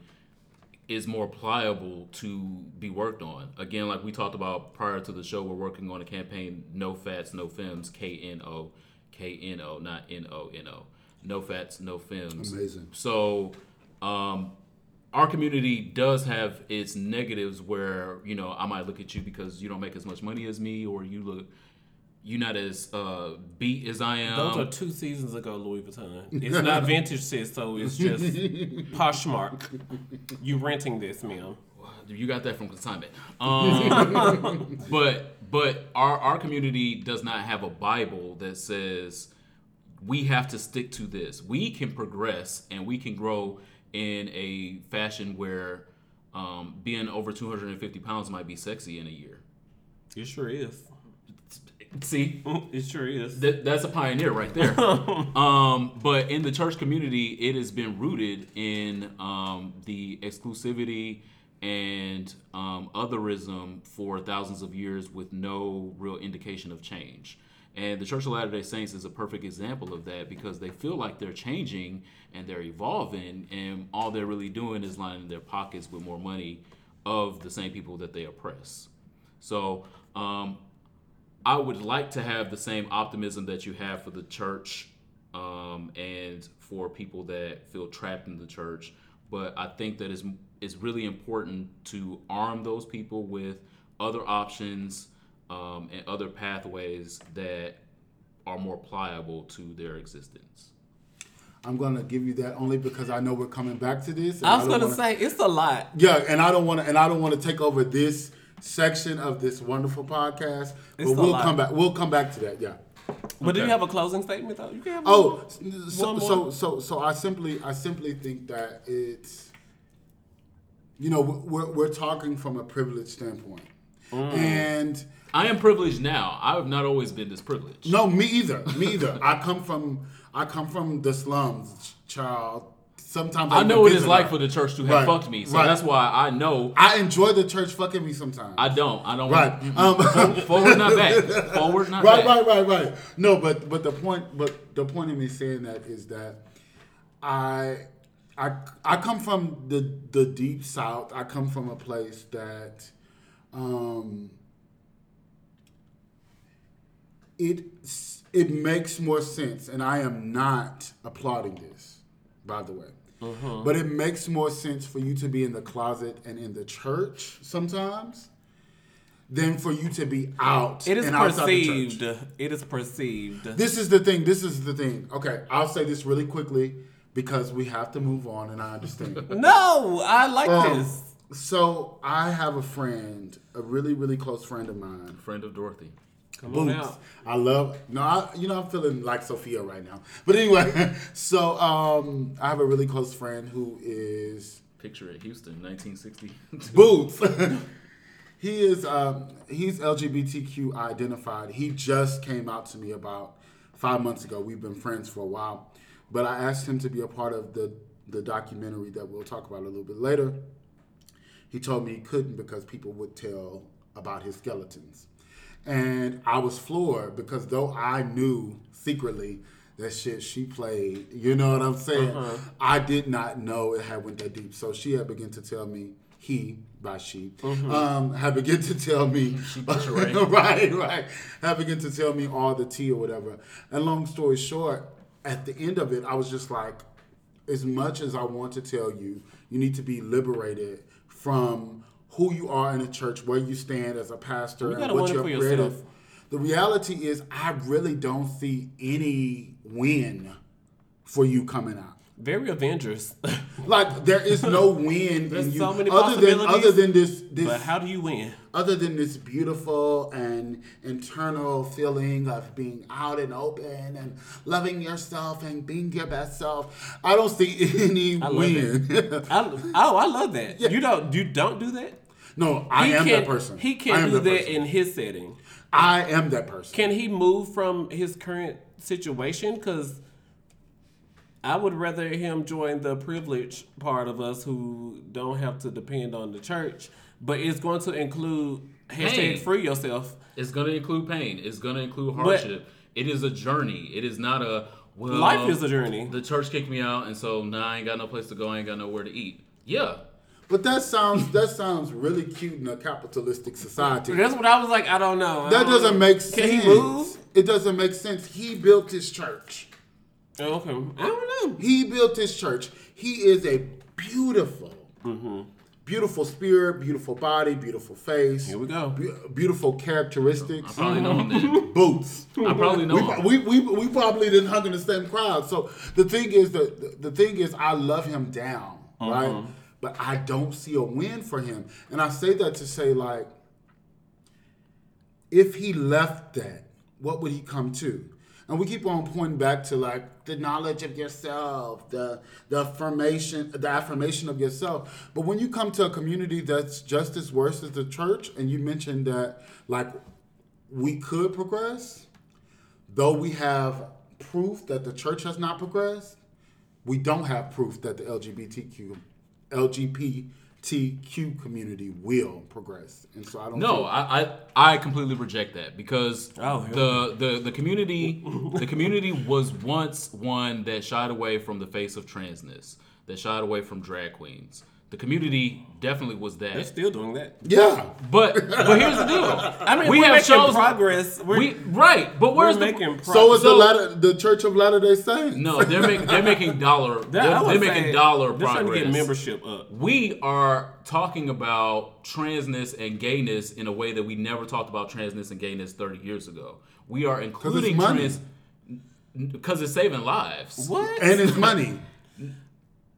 S1: is more pliable to be worked on. Again, like we talked about prior to the show, we're working on a campaign: No Fats, No Femmes, K N O, K N O, not N O N O. No Fats, No Femmes.
S3: Amazing.
S1: So, um, our community does have its negatives where you know I might look at you because you don't make as much money as me, or you look you're not as uh, beat as I am.
S2: Those are two seasons ago, Louis Vuitton. It's not vintage, sis, so it's just Poshmark. You renting this, ma'am?
S1: You got that from consignment. Um, but but our our community does not have a Bible that says we have to stick to this. We can progress and we can grow in a fashion where um, being over 250 pounds might be sexy in a year.
S2: It sure is.
S1: See,
S2: It sure is.
S1: That, that's a pioneer right there. um, but in the church community, it has been rooted in um, the exclusivity and um, otherism for thousands of years with no real indication of change. And the Church of Latter day Saints is a perfect example of that because they feel like they're changing and they're evolving, and all they're really doing is lining their pockets with more money of the same people that they oppress. So, um, I would like to have the same optimism that you have for the church um, and for people that feel trapped in the church. But I think that it's, it's really important to arm those people with other options um, and other pathways that are more pliable to their existence.
S3: I'm gonna give you that only because I know we're coming back to this.
S2: I was
S3: don't
S2: gonna
S3: wanna-
S2: say it's a lot.
S3: yeah, and I don't want to, and I don't want to take over this section of this wonderful podcast.
S2: It's
S3: but we'll
S2: lot.
S3: come back. We'll come back to that. Yeah.
S2: But do you have a closing statement though? You can have
S3: Oh,
S2: one.
S3: so,
S2: One
S3: so so so I simply I simply think that it's you know we're we're talking from a privileged standpoint,
S2: Mm.
S3: and
S1: I am privileged now. I have not always been this privileged.
S3: no, me either, me either. I come from I come from the slums, child. Sometimes
S1: I
S3: even
S1: know what it's like
S3: her.
S1: for the church to have
S3: Right,
S1: fucked me, so
S3: right.
S1: that's why I know
S3: I enjoy the church fucking me sometimes.
S1: I don't. I don't.
S3: right.
S1: Want,
S3: Um,
S1: forward, not back. Forward, not
S3: right,
S1: back.
S3: right, right, right. No, but but the point, but the point of me saying that is that I I I come from the the deep south. I come from a place that um it it makes more sense, and I am not applauding this, by the way. But it makes more sense for you to be in the closet and in the church sometimes than for you to be out.
S2: It is
S3: and outside the church.
S2: perceived. It is perceived.
S3: This is the thing. This is the thing. Okay, I'll say this really quickly because we have to move on, and I understand.
S2: no, I like
S3: Um,
S2: this.
S3: so I have a friend, a really, really close friend of mine.
S1: Friend of Dorothy.
S2: Come on
S3: Boots.
S2: out.
S3: I love. No, I, you know I'm feeling like Sophia right now. But anyway, so um, I have a really close friend who is
S1: Picture at Houston, 1960.
S3: Boots. he is um, he's LGBTQ identified. He just came out to me about five months ago. We've been friends for a while, but I asked him to be a part of the the documentary that we'll talk about a little bit later. He told me he couldn't because people would tell about his skeletons. And I was floored because though I knew secretly that shit she played, you know what I'm saying? I did not know it had went that deep. So she had begun to tell me, he by she, um, had begun to tell me,
S1: picture Ray.
S3: right, right, had begun to tell me all the tea or whatever. And long story short, at the end of it, I was just like, as much as I want to tell you, you need to be liberated from who you are in a church, where you stand as a pastor,
S2: You
S3: and what you're creative.
S2: yourself.
S3: The reality is, I really don't see any win for you coming out.
S2: Very Avengers.
S3: Like there is no win
S2: There's
S3: in you
S2: so many
S3: other than
S2: possibilities,
S3: other than this this
S2: but how do you win?
S3: other than this beautiful and internal feeling of being out and open and loving yourself and being your best self, I don't see any
S2: I
S3: win.
S2: I, oh, I love that. You don't. You don't do that.
S3: no, I
S2: He
S3: am that person.
S2: He can't do that
S3: person.
S2: in his setting.
S3: I am that person.
S2: Can he move from his current situation? Because I would rather him join the privileged part of us who don't have to depend on the church, but it's going to include hashtag
S1: Hey.
S2: free yourself.
S1: It's going to include pain. It's going to include hardship. it is a journey. It is not a well.
S2: Life is a journey.
S1: The church kicked me out, and so now I ain't got no place to go. I ain't got nowhere to eat. Yeah,
S3: But that sounds that sounds really cute in a capitalistic society.
S2: That's what I was like. I don't know. I
S3: That
S2: don't-
S3: doesn't um, make sense.
S2: Can he move?
S3: It doesn't make sense. He built his church.
S2: Oh, Okay, I don't know.
S3: He built his church. He is a beautiful, mm-hmm. beautiful spirit, beautiful body, beautiful face.
S2: Here we go.
S3: Be- beautiful characteristics.
S1: I probably know him then.
S3: Boots.
S1: I probably know him.
S3: We, we, we, we probably didn't hung in the same crowd. So the thing is that the, the thing is I love him down, mm-hmm. right? But I don't see a win for him. And I say that to say like if he left that, what would he come to? And we keep on pointing back to like the knowledge of yourself, the the affirmation, the affirmation of yourself. But when you come to a community that's just as worse as the church, and you mentioned that like we could progress, though we have proof that the church has not progressed, we don't have proof that the LGBTQ LGBTQ community will progress. And so I don't
S1: No,
S3: think-
S1: I, I I completely reject that because
S2: Oh,
S1: the, the the community the community was once one that shied away from the face of transness, that shied away from drag queens. The community definitely was that.
S2: They're
S1: that.
S2: still doing that.
S3: yeah.
S1: But but here's the deal.
S2: I mean,
S1: we
S2: we're
S1: have
S2: making
S1: shows.
S2: progress. We're,
S1: We right, but
S2: we're
S1: where's the
S2: making progress.
S3: So is the
S1: So-
S3: latter, the Church of Latter Day Saints.
S1: no? They're making they're making dollar.
S2: That-
S1: They're, they're making
S2: say
S1: dollar
S2: they're trying to
S1: progress.
S2: get membership up.
S1: we are talking about transness and gayness in a way that we never talked about transness and gayness 30 years ago. We are including
S3: money.
S1: trans. because it's saving lives.
S2: What?
S3: and it's money.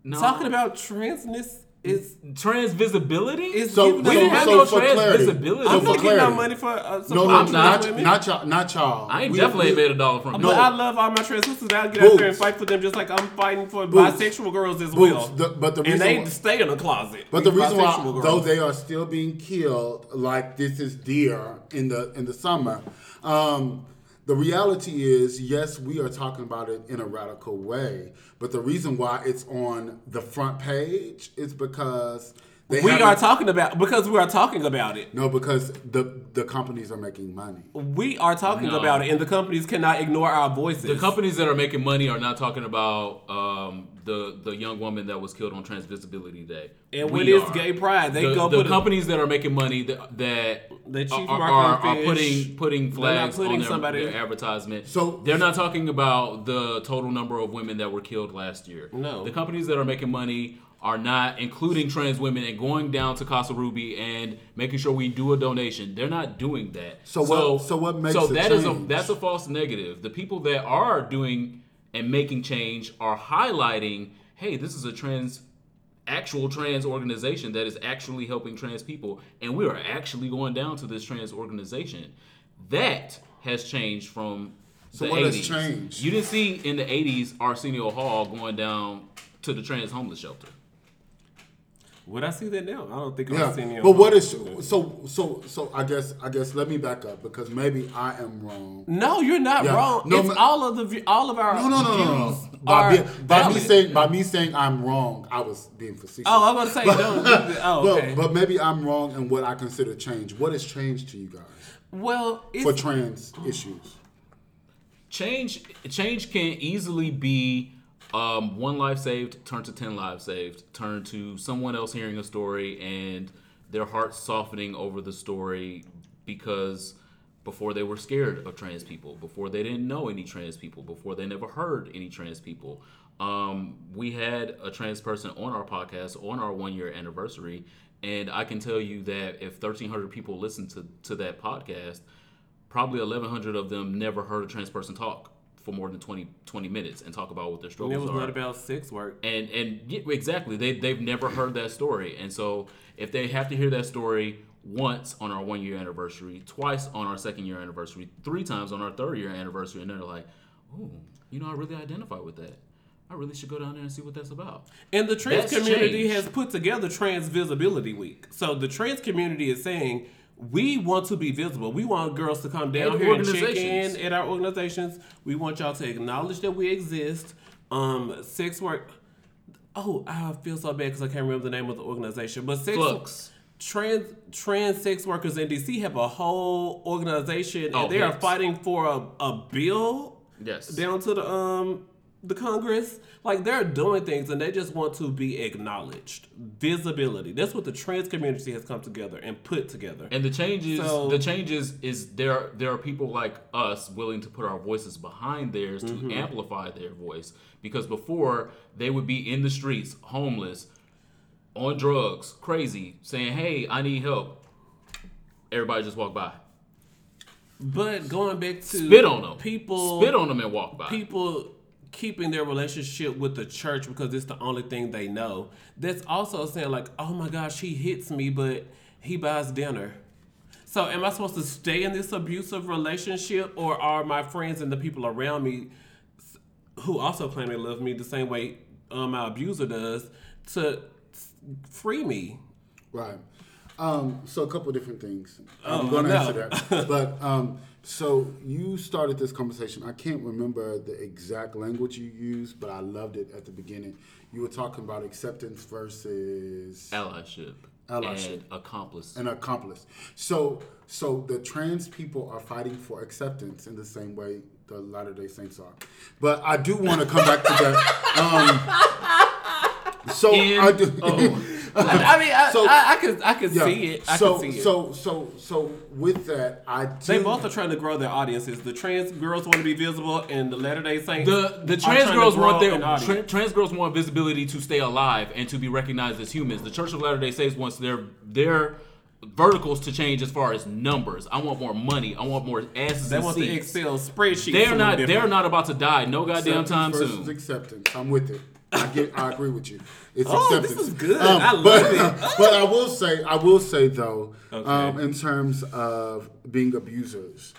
S1: No.
S2: Talking about transness is
S1: trans visibility.
S2: is
S3: So-
S1: we didn't
S3: so-
S1: have
S3: so
S1: no
S3: for
S1: trans
S3: clarity-
S1: visibility.
S3: so
S2: I'm not getting no money for uh,
S3: No,
S2: supporting
S3: no,
S2: trans
S3: not
S2: women.
S3: not y'all, not y'all.
S1: I ain't
S3: We-
S1: definitely
S3: we-
S1: ain't made a dollar from
S2: But
S3: No.
S2: I love all my trans sisters. I get out
S3: Boots.
S2: there and fight for them just like I'm fighting for
S3: Boots.
S2: bisexual girls as
S3: Boots.
S2: well.
S3: The- but the
S2: and
S3: reason
S2: they
S3: why-
S2: stay in the closet.
S3: But the reason why,
S2: girls.
S3: though they are still being killed like this is deer in the in the summer, um, the reality is, yes, we are talking about it in a radical way. But the reason why it's on the front page is because they
S2: we are talking about because we are talking about it.
S3: no, because the the companies are making money.
S2: We are talking
S1: No.
S2: about it, and the companies cannot ignore our voices.
S1: The companies that are making money are not talking about um, the the young woman that was killed on Trans Visibility Day.
S2: and
S1: We
S2: when it's
S1: are.
S2: gay pride, they
S1: the,
S2: go
S1: the
S2: put a-
S1: companies that are making money that that
S2: They chief
S1: are, are, are putting putting flags
S2: putting
S1: on their,
S2: somebody-
S1: their advertisement.
S3: So-
S1: they're not talking about the total number of women that were killed last year.
S2: No.
S1: the companies that are making money are not including trans women and going down to Casa Ruby and making sure we do a donation. They're not doing that.
S3: So what- so what makes
S1: so
S3: the
S1: that is a that's a false negative. The people that are doing and making change are highlighting, hey, this is a trans actual trans organization that is actually helping trans people and we are actually going down to this trans organization. That has changed from
S3: So
S1: the
S3: what
S1: 80s.
S3: has changed?
S1: You didn't see in the 80s Arsenio Hall going down to the trans homeless shelter.
S2: Would I see that now? I don't think
S3: Yeah,
S2: I've seen it.
S3: but what is so so so? I guess I guess let me back up because maybe I am wrong.
S2: No, you're not
S3: Yeah.
S2: wrong.
S3: No,
S2: it's
S3: ma-
S2: all of the all of our
S3: No, no, no, no, no. no. By, me, by me saying by me saying I'm wrong, I was being facetious.
S2: Oh, I'm gonna say. Oh,
S3: But-
S2: okay.
S3: but, maybe I'm wrong in what I consider change. What has changed to you guys
S2: well, it's,
S3: for trans issues?
S1: change change can easily be um, one life saved turn to 10 lives saved. Turn to someone else hearing a story and their hearts softening over the story because before they were scared of trans people before they didn't know any trans people before they never heard any trans people. Um, we had a trans person on our podcast on our one year anniversary and i can tell you that if 1300 people listened to, to that podcast probably 1100 of them never heard a trans person talk for more than 20, 20 minutes and talk about what their
S2: and
S1: struggles
S2: it was
S1: are
S2: not about sex work.
S1: and and yeah, exactly they they've never heard that story and so if they have to hear that story once on our one year anniversary twice on our second year anniversary three times on our third year anniversary and they're like oh you know i really identify with that i really should go down there and see what that's about
S2: And the trans
S1: That's
S2: community
S1: changed.
S2: has put together Trans Visibility Week. So the trans community is saying we want to be visible. We want girls to come down
S1: And
S2: here and check in at our organizations. We want y'all to acknowledge that we exist. Um, sex work. Oh, I feel so bad because I can't remember the name of the organization. But sex
S1: Flux.
S2: trans trans sex workers in DC have a whole organization,
S1: Oh,
S2: and they are fighting for a, a bill
S1: yes
S2: down to the um the Congress. Like they're doing things and they just want to be acknowledged. Visibility. That's what the trans community has come together and put together.
S1: And the changes,
S2: So-
S1: the changes is there. There are people like us willing to put our voices behind theirs to
S2: Mm-hmm.
S1: amplify their voice. Because before they would be in the streets, homeless, on drugs, crazy, saying, "Hey, I need help." Everybody just walk by,
S2: but going back to
S1: spit on them,
S2: people
S1: spit on them, and walk by.
S2: people keeping their relationship with the church because it's the only thing they know. That's also saying like, oh my gosh, he hits me, but he buys dinner. So am I supposed to stay in this abusive relationship, or are my friends and the people around me, who also claim they love me the same way um, my abuser does, to free me?
S3: Right. Um, so a couple different things.
S2: Oh,
S3: I'm going to
S2: no.
S3: answer that. but um, so you started this conversation. I can't remember the exact language you used, but I loved it at the beginning. You were talking about acceptance versus
S1: Allyship,
S3: Allyship.
S1: and accomplice.
S3: an accomplice. So so the trans people are fighting for acceptance in the same way the Latter Day Saints are. But I do want to come back to that. Um, so I do.
S2: I mean, I,
S3: So-
S2: I, I can I can
S3: Yeah.
S2: see it. I
S3: so
S2: can see it.
S3: so so so with that, I do,
S2: they both are trying to grow their audiences. The trans girls want to be visible, and the Latter Day Saints.
S1: The the trans girls want their tra- trans girls want visibility to stay alive and to be recognized as humans. The Church of Latter Day Saints wants their their verticals to change as far as numbers. I want more money. I want more asses
S2: They
S1: and
S2: want the. Excel spreadsheet.
S1: They're not.
S2: different-
S1: They're not about to die. No goddamn time
S3: Acceptance versus
S1: soon.
S3: acceptance. I'm with it. I get. I agree with you. It's
S2: Oh, this
S3: acceptance.
S2: is good. I love
S3: but,
S2: it.
S3: but I will say, I will say though,
S2: Okay.
S3: um, in terms of being abusers,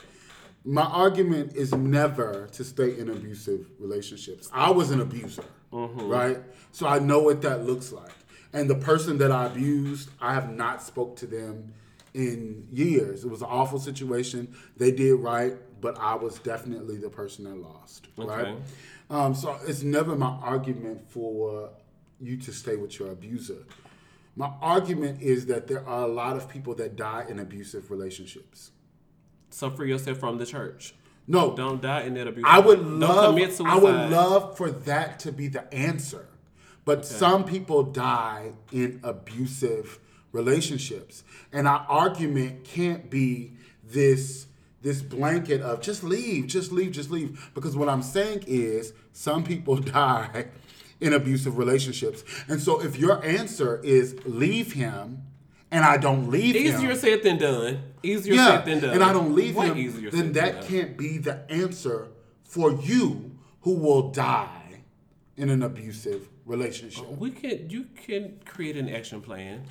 S3: my argument is never to stay in abusive relationships. I was an abuser,
S2: Mm-hmm.
S3: right? So I know what that looks like. And the person that I abused, I have not spoke to them in years. It was an awful situation. They did right, but I was definitely the person that lost, right?
S2: Okay.
S3: Um, so it's never my argument for you to stay with your abuser. My argument is that there are a lot of people that die in abusive relationships.
S2: So free yourself from the church.
S3: No,
S2: Don't die in that abuse.
S3: I would
S2: Don't
S3: love I would love for that to be the answer. But some people die in abusive relationships. And our argument can't be this this blanket of just leave, just leave, just leave. Because what I'm saying is some people die in abusive relationships. And so if your answer is leave him and I don't leave him
S2: Easier said than done. Easier
S3: yeah,
S2: said than done.
S3: and I don't leave
S2: Way
S3: him, then that can't be the answer for you who will die in an abusive relationship.
S2: We can. You can create an action plan.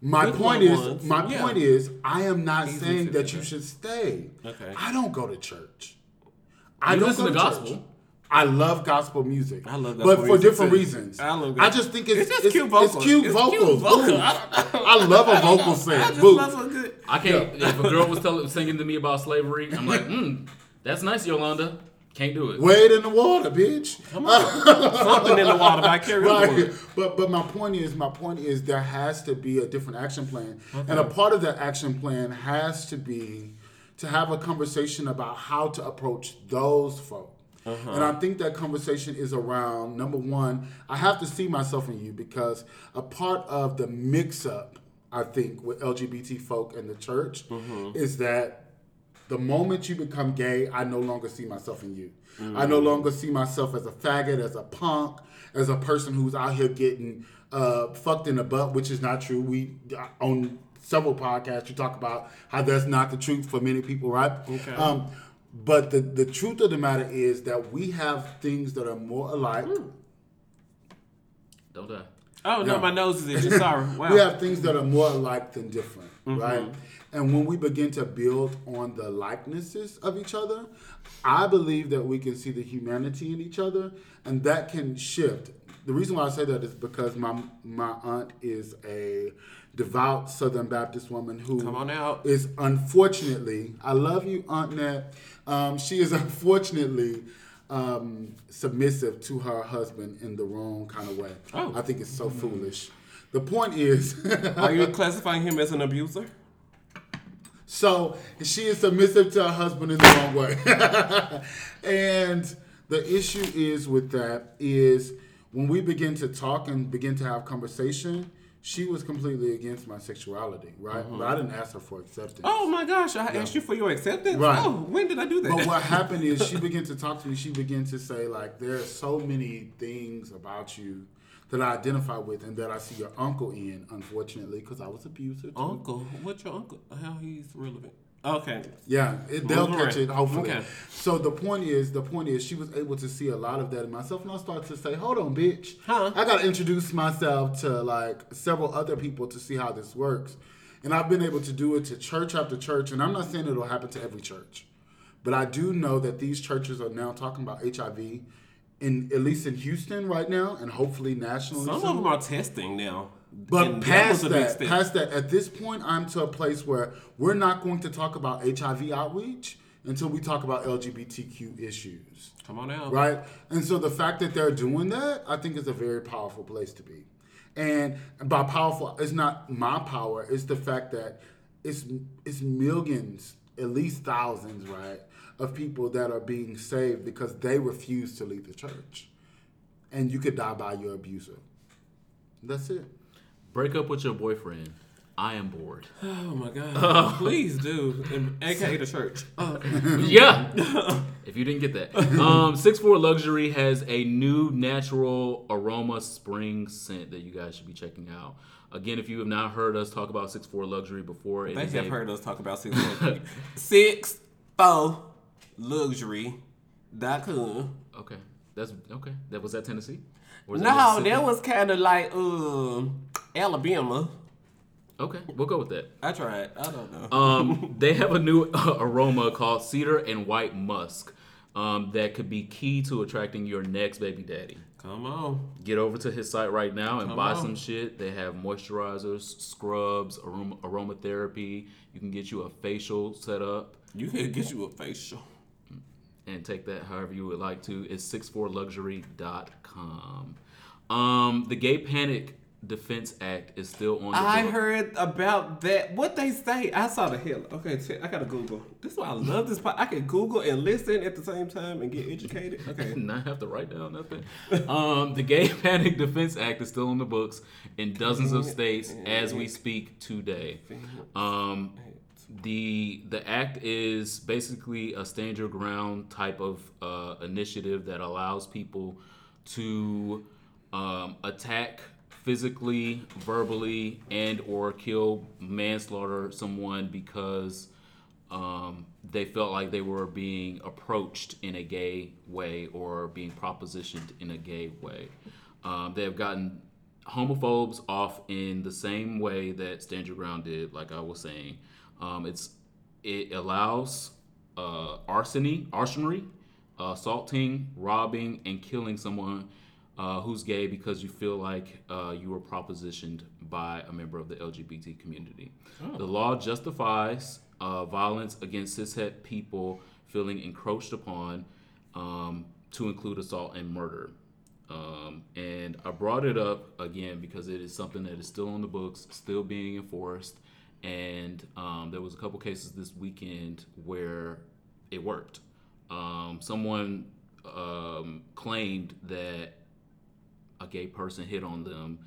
S3: My
S2: good
S3: point is,
S2: ones,
S3: my
S2: yeah.
S3: point is, I am not
S2: Easy
S3: saying that you should stay.
S2: Okay.
S3: I don't go to church. I
S1: You
S3: don't
S1: listen
S3: go
S1: to
S3: to
S1: gospel.
S3: church. I love gospel music.
S2: I love
S3: but for different
S2: too.
S3: reasons.
S2: I love
S3: I just think it's,
S2: It's just
S3: it's,
S2: cute
S3: it's
S2: vocals.
S3: cute
S2: It's cute
S3: vocals.
S2: vocals.
S3: Ooh. I love a vocal set.
S2: I just
S3: Boo.
S2: love so good.
S1: I can't. If a girl was telling, singing to me about slavery, I'm like, mm, that's nice, Yolanda. Can't do it.
S3: Wade in the water, bitch.
S2: Something in the water by Carrie
S3: right.
S2: Underwood.
S3: But but my point is my point is there has to be a different action plan. And a part of that action plan has to be to have a conversation about how to approach those folk. Uh-huh. And I think that conversation is around number one, I have to see myself in you because a part of the mix up, I think, with LGBT folk and the church mm-hmm. is that the moment you become gay, I no longer see myself in you. I no longer see myself as a faggot, as a punk, as a person who's out here getting uh, fucked in the butt, which is not true. We on several podcasts you talk about how that's not the truth for many people, right?
S2: Okay.
S3: Um, but the the truth of the matter is that we have things that are more alike.
S1: Don't die.
S2: Oh no,
S3: Yeah.
S2: my nose is itching. Sorry. Wow.
S3: We have things that are more alike than different,
S2: Mm-hmm.
S3: right? And when we begin to build on the likenesses of each other, I believe that we can see the humanity in each other, and that can shift. The reason why I say that is because my my aunt is a devout Southern Baptist woman who
S2: Come on out.
S3: is unfortunately, I love you, Aunt Nat. Um, she is unfortunately um, submissive to her husband in the wrong kind of way.
S2: Oh.
S3: I think it's so foolish. The point is,
S2: Are you classifying him as an abuser?
S3: so she is submissive to her husband in the wrong way. and the issue is with that is when we begin to talk and begin to have conversation, she was completely against my sexuality, right? Mm-hmm. But I didn't ask her for acceptance.
S2: Oh my gosh! I asked you for your acceptance.
S3: Right.
S2: Oh, when did I do that?
S3: But what happened is she began to talk to me. She began to say like, "There are so many things about you that I identify with, and that I see your uncle in. Unfortunately, because I was abusive. Too.
S2: uncle, what's your uncle? How he's relevant? Okay.
S3: Yeah, it, they'll
S2: Moving
S3: catch it hopefully.
S2: Okay.
S3: So the point is, the point is, she was able to see a lot of that in myself, and I started to say, "Hold on, bitch,
S2: Huh?
S3: I got to introduce myself to like several other people to see how this works." And I've been able to do it to church after church, and I'm not saying it'll happen to every church, but I do know that these churches are now talking about HIV, in at least in Houston right now, and hopefully nationally.
S2: Some
S3: soon.
S2: of them are testing now.
S3: But
S2: And
S3: past
S2: big
S3: that, past that, at this point, I'm to a place where we're not going to talk about HIV outreach until we talk about LGBTQ issues,
S2: Come on out.
S3: right? And so the fact that they're doing that, I think, is a very powerful place to be. And by powerful, it's not my power; it's the fact that it's it's millions, at least thousands, right, of people that are being saved because they refuse to leave the church, and you could die by your abuser. That's it.
S1: Break up with your boyfriend. I am bored.
S2: Oh my God! Please do, and AKA the church. Oh,
S1: yeah. If you didn't get that, um, Six Four Luxury has a new natural aroma spring scent that you guys should be checking out. Again, if you have not heard us talk about Six Four Luxury before,
S2: They have
S1: a-
S2: heard us talk about six four six four luxury dot com.
S1: Okay, that's okay. That was that Tennessee.
S2: No,
S1: Mississippi?
S2: that was kind of like um Alabama.
S1: okay. We'll go with that.
S2: I tried. I don't know.
S1: Um, they have a new aroma called cedar and white musk um, that could be key to attracting your next baby daddy.
S2: Come on.
S1: Get over to his site right now and
S2: Come
S1: buy
S2: on.
S1: some shit. They have moisturizers, scrubs, aroma, aromatherapy. You can get you a facial set up
S2: You can get you a facial.
S1: and take that however you would like to. It's 64luxury.com. Um, the Gay Panic Defense Act is still on the
S2: I
S1: book.
S2: heard about that. What they say? I saw the hell. Okay, I gotta Google. This is why I love this. Pod. I can Google and listen at the same time and get educated. Okay.
S1: not have to write down nothing. Um, the Gay Panic Defense Act is still in the books in dozens of states as we speak today. Um, the the act is basically a stand your ground type of uh, initiative that allows people to um, attack physically, verbally, and or kill manslaughter someone because um, they felt like they were being approached in a gay way or being propositioned in a gay way. Um, they have gotten homophobes off in the same way that Stand Your Ground did, like I was saying. Um, it's it allows uh, arsony, arsonery, uh, assaulting, robbing, and killing someone uh, who's gay because you feel like uh, you were propositioned by a member of the LGBT community. The law justifies uh, violence against cishet people feeling encroached upon um, to include assault and murder. Um, and I brought it up again because it is something that is still on the books, still being enforced. And um, there was a couple cases this weekend where it worked. Um, someone um, claimed that a gay person hit on them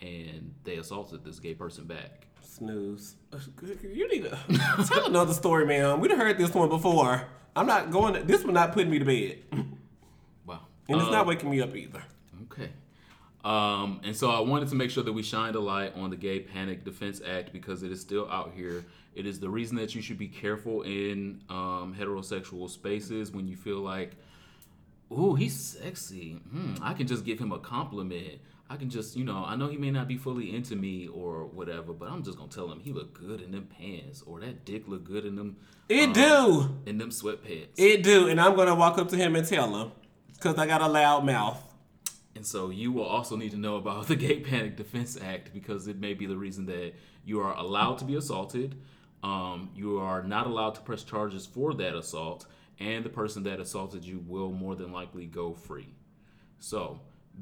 S1: and they assaulted this gay person back.
S2: Snooze. You need to tell another story, man. We'd heard this one before. I'm not going. To, this one not putting me to bed,
S1: Wow.
S2: and it's
S1: Uh,
S2: not waking me up either.
S1: Okay. Um, and so I wanted to make sure that we shined a light on the Gay Panic Defense Act because it is still out here. It is the reason that you should be careful in um, heterosexual spaces when you feel like, ooh, he's sexy. Hmm, I can just give him a compliment. I can just, you know, I know he may not be fully into me or whatever, but I'm just gonna tell him he look good in them pants or that dick look good in them.
S2: It
S1: um,
S2: do.
S1: in them sweatpants.
S2: It do, and I'm gonna walk up to him and tell him, cause I got a loud mouth.
S1: And so you will also need to know about the Gay Panic Defense Act because it may be the reason that you are allowed to be assaulted. Um, you are not allowed to press charges for that assault, and the person that assaulted you will more than likely go free. So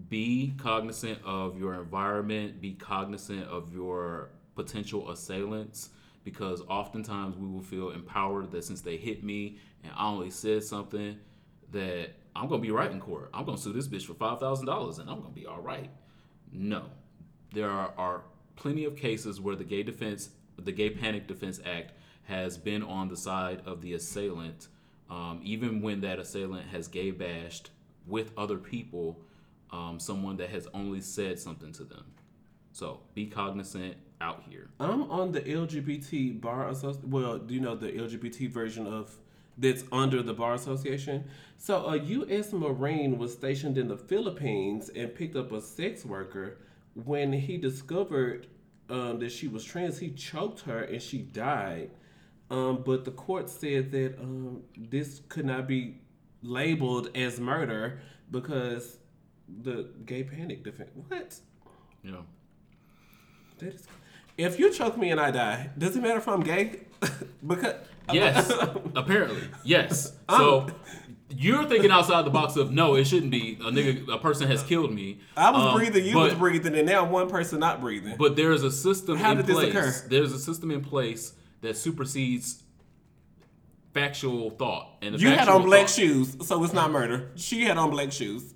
S1: be cognizant of your environment, be cognizant of your potential assailants, because oftentimes we will feel empowered that since they hit me and I only said something, that I'm gonna be right in court. I'm gonna sue this bitch for five thousand dollars and I'm gonna be all right. No, there are, are plenty of cases where the Gay Defense, the Gay Panic Defense Act, has been on the side of the assailant, um, even when that assailant has gay bashed with other people, um, someone that has only said something to them. So be cognizant out here.
S2: I'm on the LGBT bar association. Well, do you know the LGBT version of that's under the bar association? So a U.S. Marine was stationed in the Philippines and picked up a sex worker. When he discovered um, that she was trans, he choked her and she died. Um, but the court said that um, this could not be labeled as murder because the gay panic defense. What?
S1: You know.
S2: That is, if you choke me and I die, does it matter if I'm gay? because
S1: Yes, apparently, yes. So you're thinking outside the box of no, it shouldn't be. A nigga, a person has killed me.
S2: I was
S1: Um,
S2: breathing, you
S1: but,
S2: was breathing, and now one person not breathing.
S1: But there is a system
S2: How
S1: in
S2: did this occur?
S1: There's a system in place that supersedes factual thought. And the
S2: you had on black
S1: thought-
S2: shoes, so it's not murder. She had on black shoes.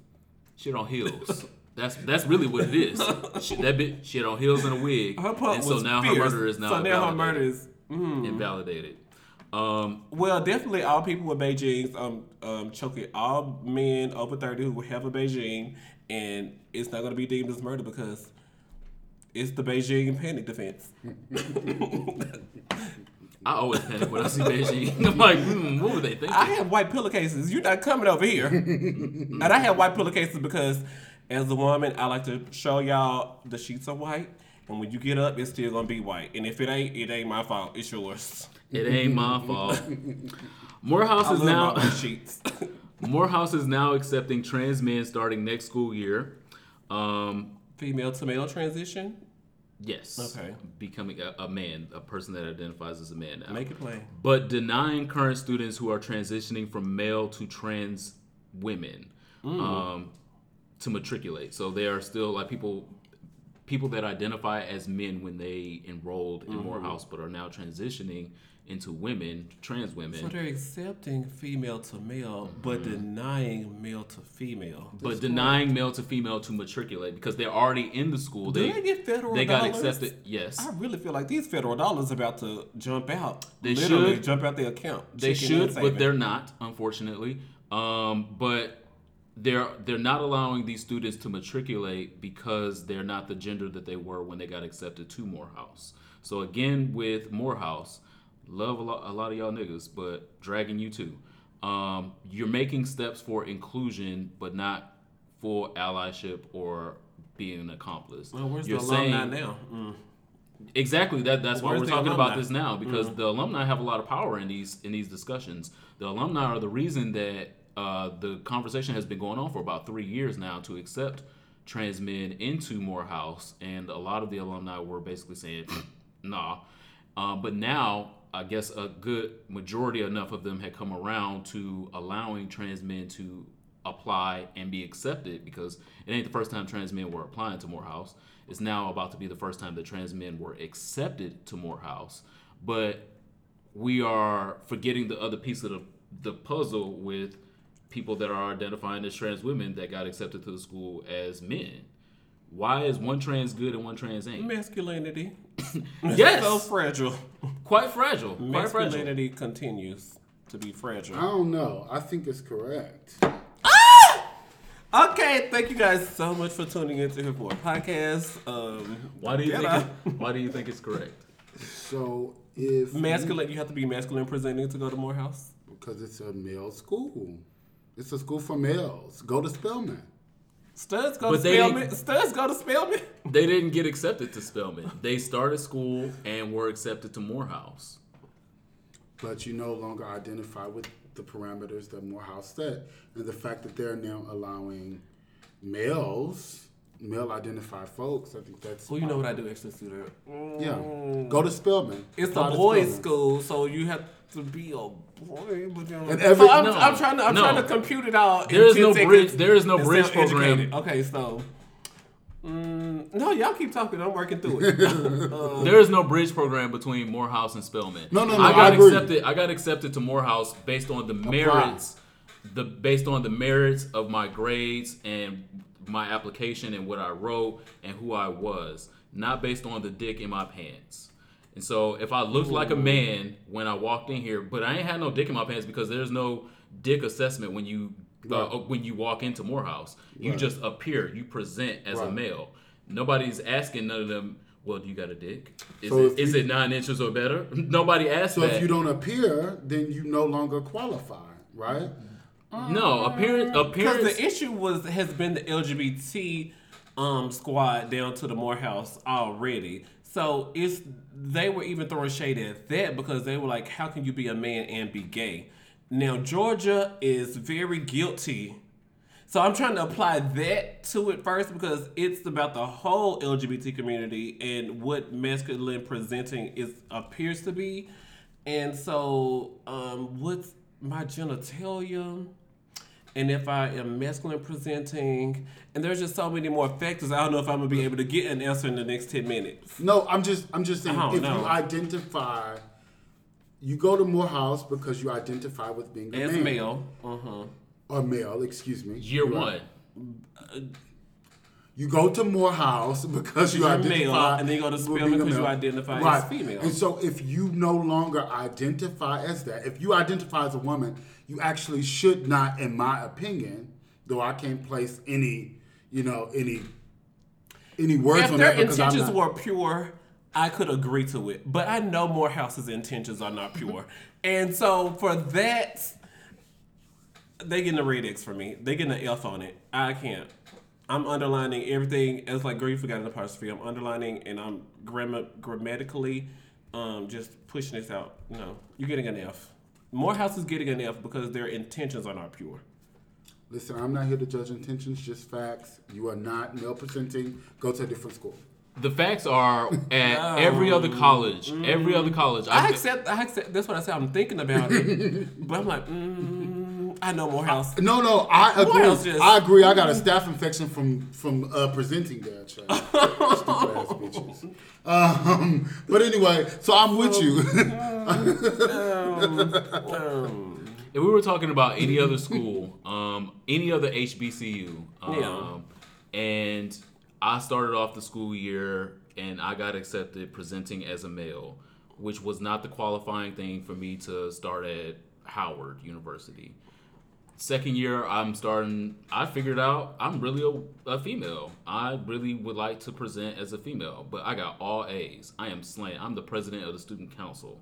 S1: She had on heels. That's that's really what it is. Shit, that bitch shit on heels and a wig.
S2: Her pump
S1: and so
S2: was
S1: now
S2: fierce.
S1: her murder is now
S2: So now her
S1: invalidated.
S2: murder is.
S1: invalidated. Um,
S2: Well, definitely all people with Beijings um, um, choking all men over 30 who have a Beijing, and it's not going to be deemed as murder because it's the Beijing panic defense.
S1: I always panic when I see Beijing. I'm like, hmm, what were they thinking?
S2: I have white pillowcases. You're not coming over here. and I have white pillowcases because, as a woman, I like to show y'all the sheets are white. And when you get up, it's still gonna be white. And if it ain't, it ain't my fault. It's yours.
S1: It ain't my fault. Morehouse
S2: I
S1: is now
S2: sheets.
S1: Morehouse is now accepting trans men starting next school year. Um,
S2: Female to male transition.
S1: Yes.
S2: Okay.
S1: Becoming a, a man, a person that identifies as a man now.
S2: Make it plain.
S1: but denying current students who are transitioning from male to trans women
S2: Mm.
S1: um, to matriculate. So they are still like people people that identify as men when they enrolled
S2: Mm-hmm.
S1: in Morehouse, but are now transitioning into women, trans women.
S2: So they're accepting female to male, but denying male to female.
S1: but denying male to female to matriculate because they're already in the school.
S2: Do
S1: They
S2: they get federal dollars.
S1: they got accepted. Yes,
S2: I really feel like these federal dollars about to jump out.
S1: They
S2: Literally
S1: should.
S2: jump out their account.
S1: they should, but they're not, unfortunately. Um, but they're they're not allowing these students to matriculate because they're not the gender that they were when they got accepted to Morehouse. So again, with Morehouse, love a lot, a lot of y'all niggas, but dragging you too. Um, you're making steps for inclusion, but not for allyship or being an accomplice.
S2: Well, where's
S1: you're
S2: the alumni
S1: saying-
S2: now? Mm.
S1: Exactly. That that's why we're talking
S2: alumni?
S1: about this now because the alumni have a lot of power in these in these discussions. The alumni are the reason that uh, the conversation has been going on for about three years now to accept trans men into Morehouse, and a lot of the alumni were basically saying, "Nah." Um, but now, I guess a good majority enough of them had come around to allowing trans men to apply and be accepted because it ain't the first time trans men were applying to Morehouse. It's now about to be the first time that trans men were accepted to Morehouse. But we are forgetting the other piece of the, the puzzle with people that are identifying as trans women that got accepted to the school as men. Why is one trans good and one trans ain't?
S2: Masculinity.
S1: Yes.
S2: so fragile.
S1: Quite fragile. Quite fragile.
S2: Masculinity continues to be fragile.
S3: I don't know. I think it's correct.
S2: Okay, thank you guys so much for tuning into here for a podcast. Um,
S1: Why do you think?
S2: up.
S1: It, why do you think it's correct?
S3: So if
S2: masculine? You have to be masculine presenting to go to Morehouse.
S3: because it's a male school, it's a school for males. Go to Spelman.
S2: Studs go
S1: But
S2: to
S1: they-
S2: Spelman. Studs go to Spelman.
S1: They didn't get accepted to Spelman. They started school and were accepted to Morehouse.
S3: but you no longer identify with the parameters that Morehouse set, and the fact that they're now allowing males, male identified folks. I think that's
S2: Well, you know what I do, extra student.
S3: Yeah, go to Spelman.
S2: It's
S3: Start
S2: a boys' school, so you have to be a boy. But you know,
S3: And every-
S2: so I'm,
S1: No,
S2: I'm trying to I'm
S1: no.
S2: trying to compute it out.
S1: There is no
S2: seconds
S1: bridge- there is no
S2: and
S1: bridge program.
S2: educated. Okay, so. Mm, no, y'all keep talking. I'm working through it. Uh,
S1: There is no bridge program between Morehouse and Spelman.
S3: No, no, no,
S1: I got
S3: I agree.
S1: accepted. I got accepted to Morehouse based on the merits, the based on the merits of my grades and my application and what I wrote and who I was, not based on the dick in my pants. And so, if I looked like a man when I walked in here, but I ain't had no dick in my pants because there's no dick assessment when you uh, when you walk into Morehouse. You
S3: Right.
S1: just appear, you present as a male. Nobody's asking none of them. Well, do you got a dick? Is
S3: So
S1: it
S3: you-
S1: it nine inches or better? Nobody asked
S3: So
S1: that.
S3: if you don't appear, then you no longer qualify, right?
S1: No appearance.
S2: Because
S1: Appearance.
S2: the issue was has been the LGBT um, squad down to the Morehouse already. So it's they were even throwing shade at that because they were like, "How can you be a man and be gay?" Now Georgia is very guilty. So I'm trying to apply that to it first because it's about the whole LGBT community and what masculine presenting is appears to be. And so, um, what's my genitalia? And if I am masculine presenting, and there's just so many more factors. I don't know if I'm gonna be able to get an answer in the next ten minutes.
S3: No, I'm just I'm just saying if
S2: know.
S3: you identify you go to Morehouse because you identify with being a
S2: As
S3: man.
S2: male, uh huh.
S3: Or male, excuse me.
S1: year
S3: Right.
S1: one.
S3: You go to Morehouse because you
S2: You're
S3: identify,
S2: male, and then you go to Spelman because you
S3: male.
S2: identify as female.
S3: And so, if you no longer identify as that, if you identify as a woman, you actually should not, in my opinion, though I can't place any, you know, any any words
S2: If
S3: on
S2: their
S3: that because I'm
S2: intentions
S3: not.
S2: were pure, I could agree to it. But I know Morehouse's intentions are not pure. and so for that, they getting a red X for me. They getting an F on it. I can't. I'm underlining everything. It's like, girl, you forgot an apostrophe. I'm underlining and I'm grammar grammatically um, just pushing this out. No, you're getting an F. Morehouse is getting an F because their intentions are not pure.
S3: Listen, I'm not here to judge intentions, just facts. You are not male presenting. Go to a different school.
S1: The facts are at every other college, every other college.
S2: I
S1: I've-
S2: accept. I accept. That's what I said. I'm thinking about it, but I'm like, mm, I know Morehouse.
S3: No, no, I agree.
S2: just-
S3: I agree. I got a staph infection from from uh, presenting there. Stupid ass bitches. Um, but anyway, so I'm with you.
S2: Um,
S1: If we were talking about any other school, um, any other HBCU, um, and I started off the school year and I got accepted presenting as a male, which was not the qualifying thing for me to start at Howard University. Second year, I'm starting. I figured out I'm really a, a female. I really would like to present as a female, but I got all A's. I am slaying. I'm the president of the student council.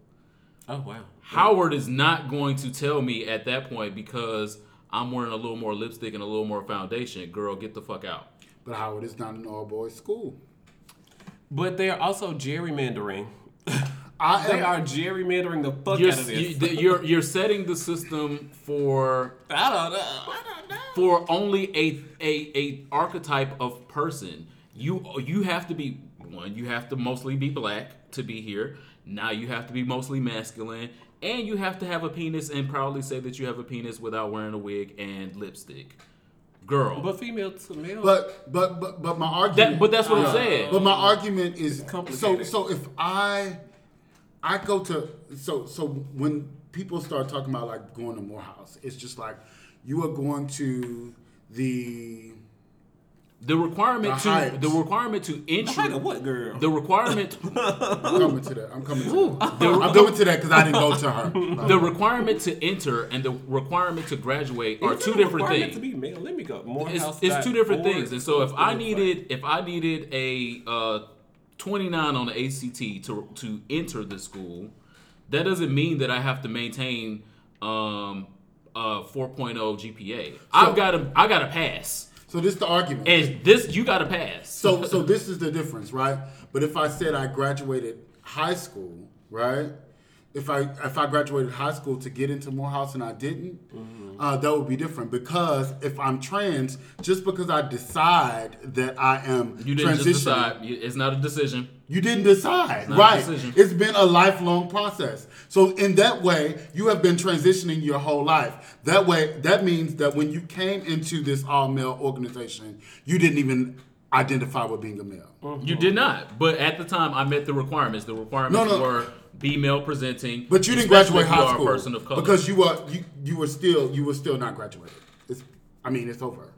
S2: oh wow.
S1: Howard is not going to tell me at that point because I'm wearing a little more lipstick and a little more foundation. Girl, get the fuck out.
S3: but Howard is not an all boys school.
S2: But they are also gerrymandering.
S3: I
S2: They
S3: am,
S2: are gerrymandering the fuck
S1: You're,
S2: out of
S1: you,
S2: this.
S1: you're you're setting the system for
S2: I don't know. I don't know.
S1: for only a a a archetype of person. You you have to be one. You have to mostly be black to be here. Now you have to be mostly masculine, and you have to have a penis and proudly say that you have a penis without wearing a wig and lipstick. Girl,
S2: But female to male.
S3: but but but but my argument.
S1: That- but that's what I'm saying.
S3: But my argument is so so if I I go to so so when people start talking about like going to Morehouse, it's just like you are going to the
S1: the requirement
S3: The
S1: to
S3: height.
S1: the requirement to
S2: Height of
S1: enter
S2: what girl?
S1: the requirement
S3: I'm coming to that. I'm coming to that.
S1: the,
S3: I'm coming to that because I didn't go to her.
S1: the requirement to enter and the requirement to graduate are
S2: Is
S1: two different things.
S2: To be male. Let me go.
S1: it's,
S2: Morehouse.
S1: it's two different things. And so if I needed if I needed a uh, 29 on the ACT to to enter the school, that doesn't mean that I have to maintain um uh 4.0 GPA. I've got to I got to pass.
S3: So this is the argument.
S1: And this you got to pass.
S3: So so this is the difference, right? But if I said I graduated high school, right? If I if I graduated high school to get into Morehouse and I didn't,
S1: Mm-hmm.
S3: uh, that would be different. Because if I'm trans, just because I decide that I am
S1: you didn't decide. It's not a decision.
S3: you didn't decide,
S1: a
S3: right?
S1: decision.
S3: It's been a lifelong process. So in that way, you have been transitioning your whole life. That way, that means that when you came into this all male organization, you didn't even identify with being a male.
S1: You did not. But at the time, I met the requirements. The requirements
S3: No, no.
S1: were be male presenting.
S3: But you didn't graduate
S1: if you
S3: high
S1: are
S3: school
S1: A person of color.
S3: because you were you, you were still you were still not graduated. It's I mean it's over.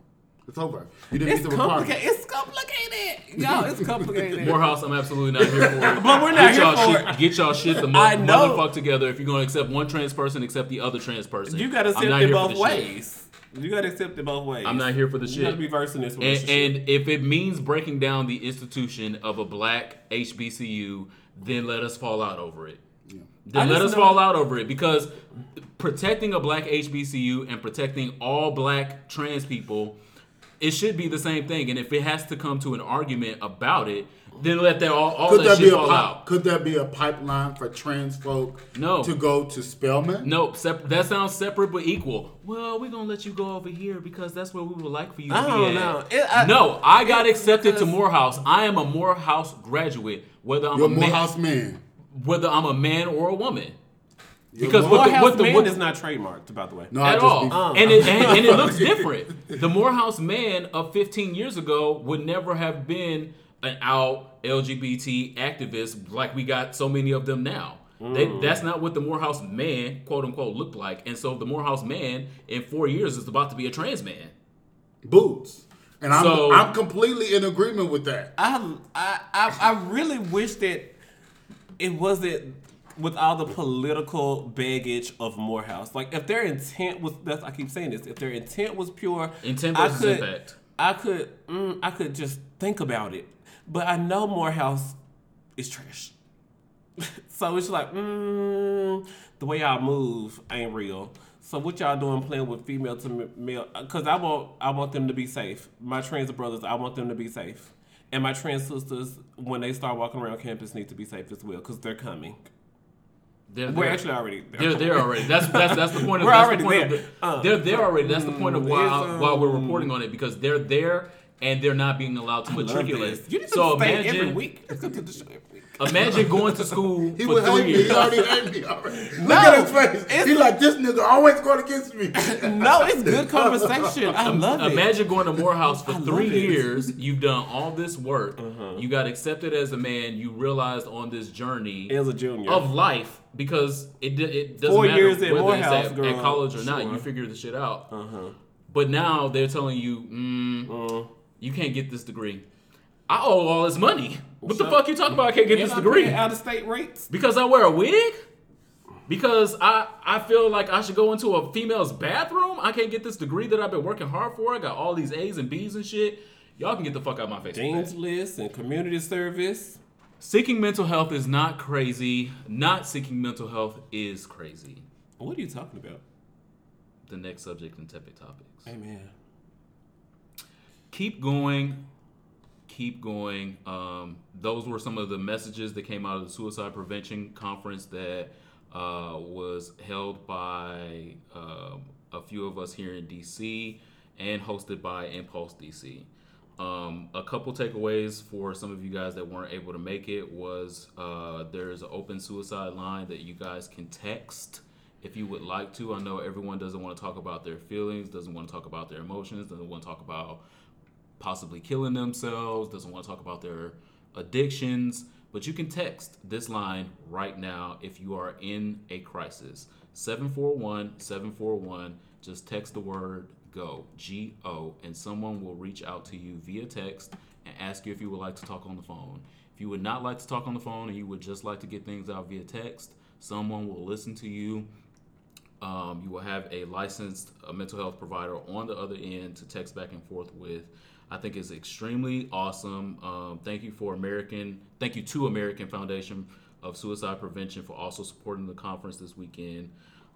S3: It's over. You didn't
S2: It's
S3: meet the requirement.
S2: complicated. It's complicated. Y'all, it's complicated.
S1: Morehouse, I'm absolutely not here for it.
S2: But we're not
S1: get
S2: here
S1: y'all
S2: for
S1: shit,
S2: it.
S1: Get y'all shit the mo-
S2: I know.
S1: motherfuck together. If you're gonna accept one trans person, accept the other trans person.
S2: You gotta accept
S1: not
S2: it both
S1: ways. shit.
S2: Ways. You gotta accept it both ways.
S1: I'm not here for the
S2: You
S1: shit.
S2: gotta be versed in this
S1: And,
S2: relationship.
S1: and if it means breaking down the institution of a black HBCU, then let us fall out over it. Then
S2: I
S1: let us
S2: know-
S1: fall out over it because protecting a black HBCU and protecting all black trans people, it should be the same thing. And if it has to come to an argument about it, then let that all, all
S3: Could
S1: that
S3: there
S1: shit
S3: be a
S1: fall
S3: pi-
S1: out.
S3: could that be a pipeline for trans folk
S1: No.
S3: to go to Spelman?
S1: No, sep- that sounds separate but equal. Well, we're gonna let you go over here because that's where we would like for you to
S2: I
S1: be
S2: don't
S1: at.
S2: know. It- I-
S1: no, I got
S2: it's
S1: accepted to Morehouse. I am a Morehouse graduate, whether I'm
S3: You're
S1: a
S3: a
S1: man,
S3: Morehouse man.
S1: whether I'm a man or a woman.
S3: You're
S1: Because
S3: a
S1: what the-
S2: Morehouse
S1: what the-
S2: man
S1: what-
S2: is not trademarked, by the way.
S3: No, I
S1: at
S3: just
S1: all.
S3: be-
S2: Uh.
S1: and, it, and, and it looks different. The Morehouse man of 15 years ago would never have been an out LGBT activist like we got so many of them now. They,
S3: Mm.
S1: that's not what the Morehouse man, quote unquote, looked like. And so the Morehouse man in four years is about to be a trans man.
S3: Boots. And I'm
S1: So-
S3: I'm completely in agreement with that.
S2: I, I I I really wish that it wasn't with all the political baggage of Morehouse. Like if their intent was that's I keep saying this, if their intent was pure,
S1: Intent
S2: I
S1: versus
S2: could,
S1: impact.
S2: I could mm, I could just think about it. But I know Morehouse is trash. so it's like, mm, the way y'all move ain't real. So what y'all doing playing with female to male? Because I want I want them to be safe. My trans brothers, I want them to be safe. And my trans sisters, when they start walking around campus, need to be safe as well because they're coming.
S1: They're,
S2: We're
S1: they're-
S2: actually already
S1: They're there already. That's that's that's the point of
S2: We're already
S1: the point
S2: there.
S1: Of the,
S2: Uh,
S1: they're there already. That's the point of why
S2: it's,
S1: why we're
S2: um,
S1: reporting on it because they're there and they're not being allowed to
S2: I
S1: matriculate.
S2: You need to
S1: so
S2: stay
S1: imagine
S2: every week. Come to the show every week.
S1: imagine going to school
S3: He
S1: for
S3: would hate
S1: three
S3: me.
S1: years.
S3: He already hate me already. Look
S2: No,
S3: at his face.
S2: it's-
S3: He like this nigga always going against me.
S2: No, it's good conversation. I love it.
S1: Imagine going to Morehouse for three
S2: it.
S1: years. You've done all this work.
S2: Uh-huh.
S1: You got accepted as a man. You realized on this journey
S2: As a junior.
S1: of life because it it doesn't
S2: Four
S1: matter
S2: years
S1: whether
S2: Morehouse,
S1: it's at,
S2: girl.
S1: at college or not. You figure the shit out.
S2: Uh-huh.
S1: But now they're telling you, mm,
S2: Uh,
S1: you can't get this degree. I owe all this money. What the
S2: So-
S1: fuck you talking about? I can't get this degree
S2: Out of state rates.
S1: because I wear a wig. Because I, I feel like I should go into a female's bathroom. I can't get this degree that I've been working hard for. I got all these A's and B's and shit. Y'all can get the fuck out of my face.
S2: Dean's list and community service.
S1: Seeking mental health is not crazy. Not seeking mental health is crazy.
S2: What are you talking about?
S1: The next subject in Tepic Topics.
S2: Amen.
S1: Keep going keep going um, those were some of the messages that came out of the suicide prevention conference that uh, was held by um a few of us here in dc and hosted by impulse dc um, a couple takeaways for some of you guys that weren't able to make it was uh, there's an open suicide line that you guys can text if you would like to. I know everyone doesn't want to talk about their feelings, doesn't want to talk about their emotions, doesn't want to talk about possibly killing themselves, doesn't want to talk about their addictions, but you can text this line right now if you are in a crisis. 741 741. Just text the word go, G O, and someone will reach out to you via text and ask you if you would like to talk on the phone. If you would not like to talk on the phone and you would just like to get things out via text, someone will listen to you um, you will have a licensed mental health provider on the other end to text back and forth with. I think is extremely awesome. Um, thank you for American. Thank you to American Foundation of Suicide Prevention for also supporting the conference this weekend.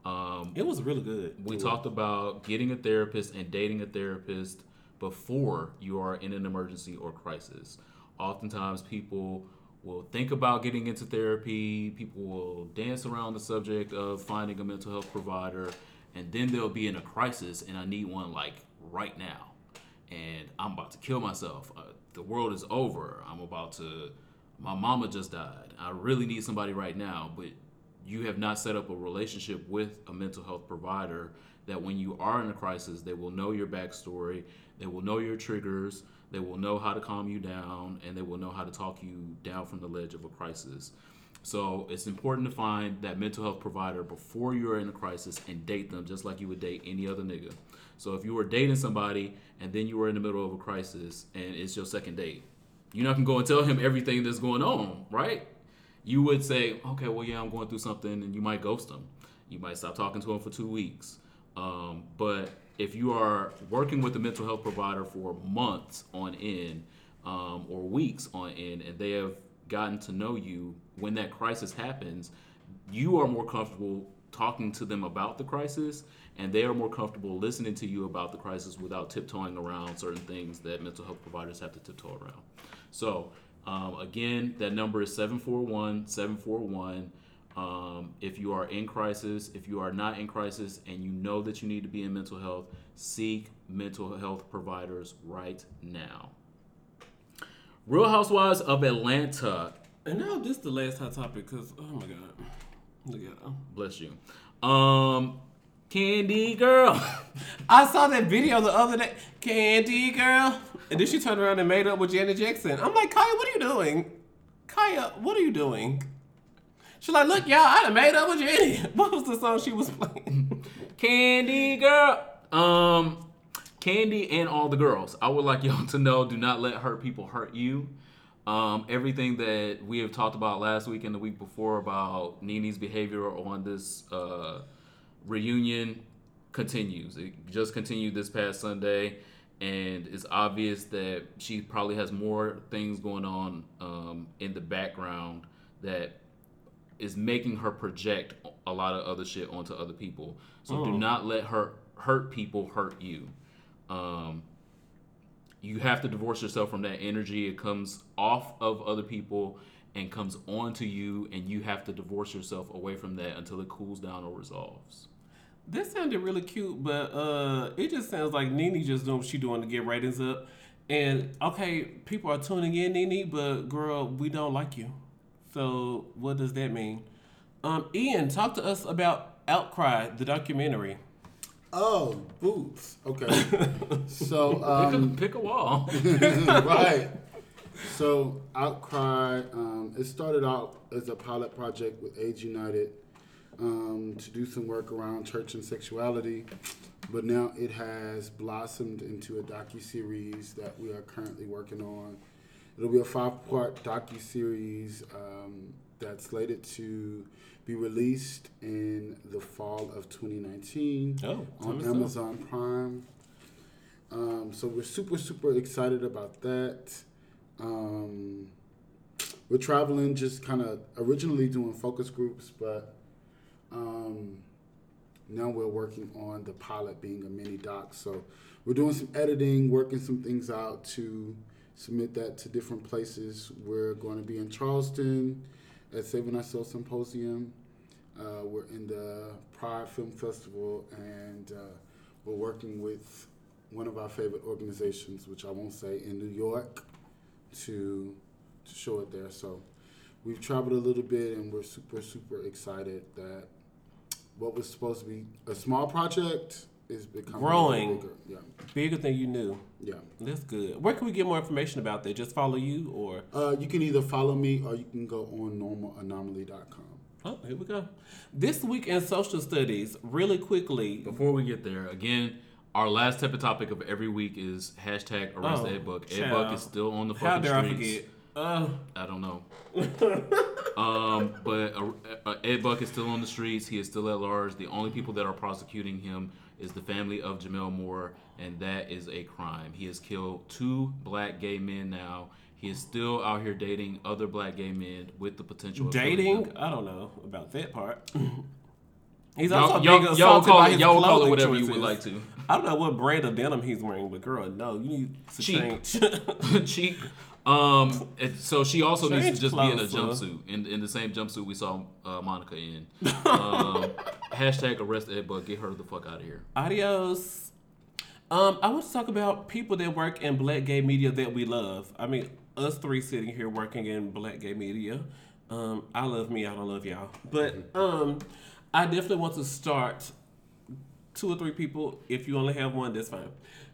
S1: Um,
S2: It was really good.
S1: we
S2: too.
S1: talked about getting a therapist and dating a therapist before you are in an emergency or crisis. Oftentimes, people will think about getting into therapy, people will dance around the subject of finding a mental health provider, and then they'll be in a crisis, and I need one like right now. And I'm about to kill myself. Uh, the world is over. I'm about to. My mama just died. I really need somebody right now, but you have not set up a relationship with a mental health provider that when you are in a crisis, they will know your backstory, they will know your triggers, they will know how to calm you down, and they will know how to talk you down from the ledge of a crisis. So it's important to find that mental health provider before you're in a crisis and date them just like you would date any other nigga. So if you were dating somebody and then you were in the middle of a crisis and it's your second date, you're not gonna go and tell him everything that's going on, right? you would say, okay, well, yeah, I'm going through something, and you might ghost him. You might stop talking to him for two weeks. Um, but if you are working with a mental health provider for months on end um, or weeks on end, and they have gotten to know you, when that crisis happens, you are more comfortable talking to them about the crisis, and they are more comfortable listening to you about the crisis without tiptoeing around certain things that mental health providers have to tiptoe around. So, um, again, that number is 741 741. Um, if you are in crisis, if you are not in crisis, and you know that you need to be in mental health, seek mental health providers right now. Real Housewives of Atlanta.
S2: And now this the last hot topic because oh my god, look at her.
S1: Bless you. Um, Candy Girl.
S2: I saw that video the other day, Candy Girl, and then she turned around and made up with Janet Jackson. I'm like, Kaya, what are you doing? Kaya, what are you doing? She's like, look, y'all, I done made up with Janet. What was the song she was playing?
S1: Candy Girl. Um, Candy and all the girls, I would like y'all to know: do not let hurt people hurt you. Um, everything that we have talked about last week and the week before about Nene's behavior on this uh, reunion continues. It just continued this past Sunday, and it's obvious that she probably has more things going on um, in the background that is making her project a lot of other shit onto other people. So do not let her hurt people hurt you. Um, you have to divorce yourself from that energy. It comes off of other people and comes onto you, and you have to divorce yourself away from that until it cools down or resolves.
S2: This sounded really cute, but uh, it just sounds like Nene just doing what she doing to get ratings up. And okay, people are tuning in, Nene, but girl, we don't like you. So what does that mean? Um, Ian, talk to us about Outcry, the documentary.
S3: Oh, boots. Okay. so
S1: Pick,
S3: um,
S1: a, pick a wall.
S3: right. So Outcry, um, it started out as a pilot project with AIDS United um, to do some work around church and sexuality, but now it has blossomed into a docu series that we are currently working on. It'll be a five-part docu series um, that's slated to be released in the fall of 2019
S2: Oh,
S3: on
S2: time is up.
S3: Amazon Prime. Um, so we're super, super excited about that. Um, we're traveling, just kind of originally doing focus groups, but um, now we're working on the pilot being a mini doc. So we're doing some editing, working some things out to submit that to different places. We're going to be in Charleston at Saving Our Ourselves Symposium. Uh, we're in the Pride Film Festival, and uh, we're working with one of our favorite organizations, which I won't say, in New York, to to show it there. So we've traveled a little bit, and we're super super excited that what was supposed to be a small project is becoming
S2: Growing.
S3: bigger. Yeah,
S2: Bigger than you knew.
S3: yeah.
S2: That's good. Where can we get more information about that? Just follow you or
S3: Uh, you can either follow me or you can go on normalanomaly.com.
S2: Oh, here we go. This week in social studies, really quickly.
S1: Before we get there, again, our last type of topic of every week is hashtag arrest
S2: Oh,
S1: Ed Buck. Ed. Buck is still on the
S2: How
S1: fucking
S2: dare I
S1: streets.
S2: forget? Uh,
S1: I don't know. um, but uh, uh, Ed Buck is still on the streets. He is still at large. The only people that are prosecuting him is the family of Gemmel Moore, and that is a crime. He has killed two black gay men now. He is still out here dating other black gay men with the potential of
S2: dating? I don't know about that part. He's
S1: Y'all,
S2: also
S1: y'all,
S2: being
S1: y'all call
S2: by
S1: it,
S2: his
S1: y'all call it whatever you would like to.
S2: I don't know what brand of denim he's wearing, but girl, no, you need to
S1: Cheap.
S2: change.
S1: cheap. Um, it- so she also needs to just be in a jumpsuit, in in the same jumpsuit we saw uh, Monica in. Um, hashtag arrest Ed Buck. Get her the fuck out of here.
S2: Adios. Um, I want to talk about people that work in black gay media that we love. I mean, us three sitting here working in black gay media. Um, I love me, I don't love y'all. But um, I definitely want to start two or three people. If you only have one, that's fine.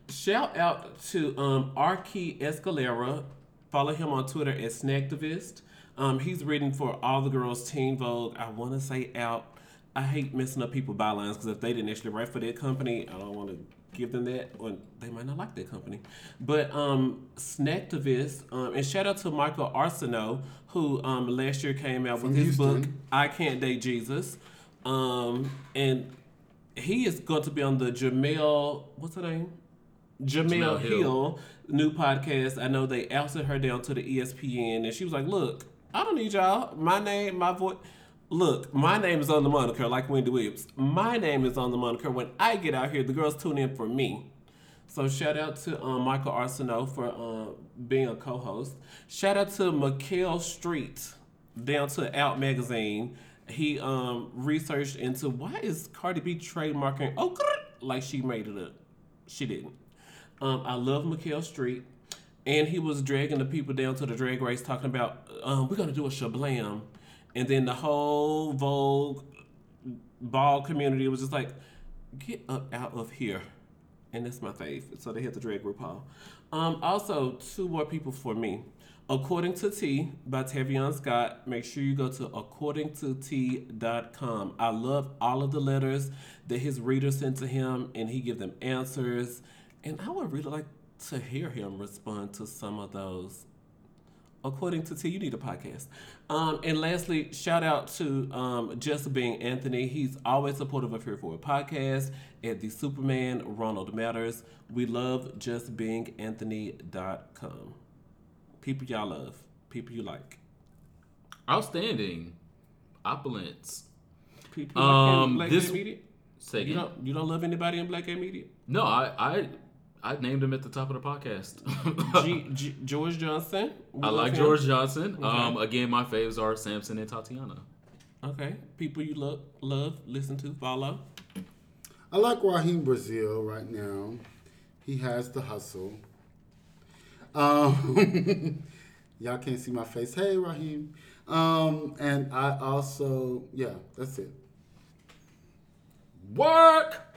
S2: Shout out to um, Arky Escalera. Follow him on Twitter at Snacktivist. Um, he's written for All the Girls Teen Vogue. I want to say out. I hate messing up people bylines because if they didn't actually write for that company, I don't want to give them that, or they might not like that company. But um, Snacktivist, um, and shout out to Michael Arceneaux, who um, last year came out with
S3: From
S2: his book I Can't Date Jesus. Um, and he is going to be on the Jemele, what's her name? Jemele,
S1: Jemele
S2: Hill.
S1: Hill.
S2: New podcast. I know they ousted her down to the ESPN, and she was like, "Look, I don't need y'all. My name, my voice. Look, my name is on the moniker, like Wendy Williams. My name is on the moniker. When I get out here, the girls tune in for me. So shout out to um, Michael Arceneaux for uh, being a co-host. Shout out to Mikelle Street down to Out Magazine. He um, researched into why is Cardi B trademarking oh like she made it up. She didn't. Um, I love Mikelle Street. And he was dragging the people down to the drag race talking about um, we're gonna do a shablam. And then the whole Vogue ball community was just like, get up out of here. And that's my fave. So they hit the drag RuPaul. Um, also, two more people for me. According to T by Tavion Scott, make sure you go to accordingtot.com. I love all of the letters that his readers sent to him, and he give them answers. And I would really like to hear him respond to some of those. According to T, you need a podcast. Um, and lastly, shout out to um, Just Being Anthony. He's always supportive of Here for a Podcast at the Superman Ronald Matters. We love justbeinganthony.com. People y'all love, people you like.
S1: Outstanding. Opulence.
S2: People you like in
S1: Um,
S2: Black
S1: this-
S2: Media.
S1: Say
S2: You don't, you don't love anybody in Black Gay Media?
S1: No, I, I I named him at the top of the podcast.
S2: G, G, George Johnson.
S1: I like
S2: him.
S1: George Johnson. Um, again, my faves are Samson and Tatiana.
S2: Okay, people you love, love, listen to, follow.
S3: I like Raheem Brazil right now. He has the hustle. Um, y'all can't see my face. Hey, Raheem. Um, and I also, yeah, that's it.
S1: Work.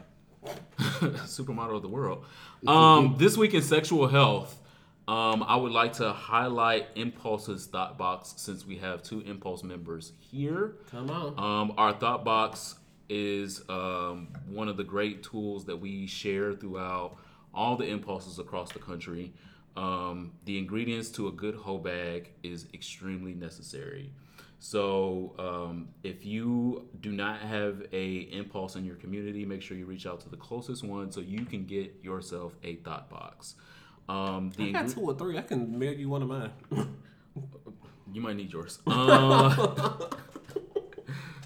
S1: Supermodel of the world. Um, this week in sexual health, um, I would like to highlight Impulse's thought box since we have two Impulse members here.
S2: Come on.
S1: Um, our thought box is um, one of the great tools that we share throughout all the impulses across the country. Um, the ingredients to a good hoe bag is extremely necessary. So um, if you do not have a impulse in your community, make sure you reach out to the closest one so you can get yourself a thought box. Um, the
S2: I got
S1: ingre-
S2: two or three. I can mail you one of mine.
S1: You might need yours. Uh,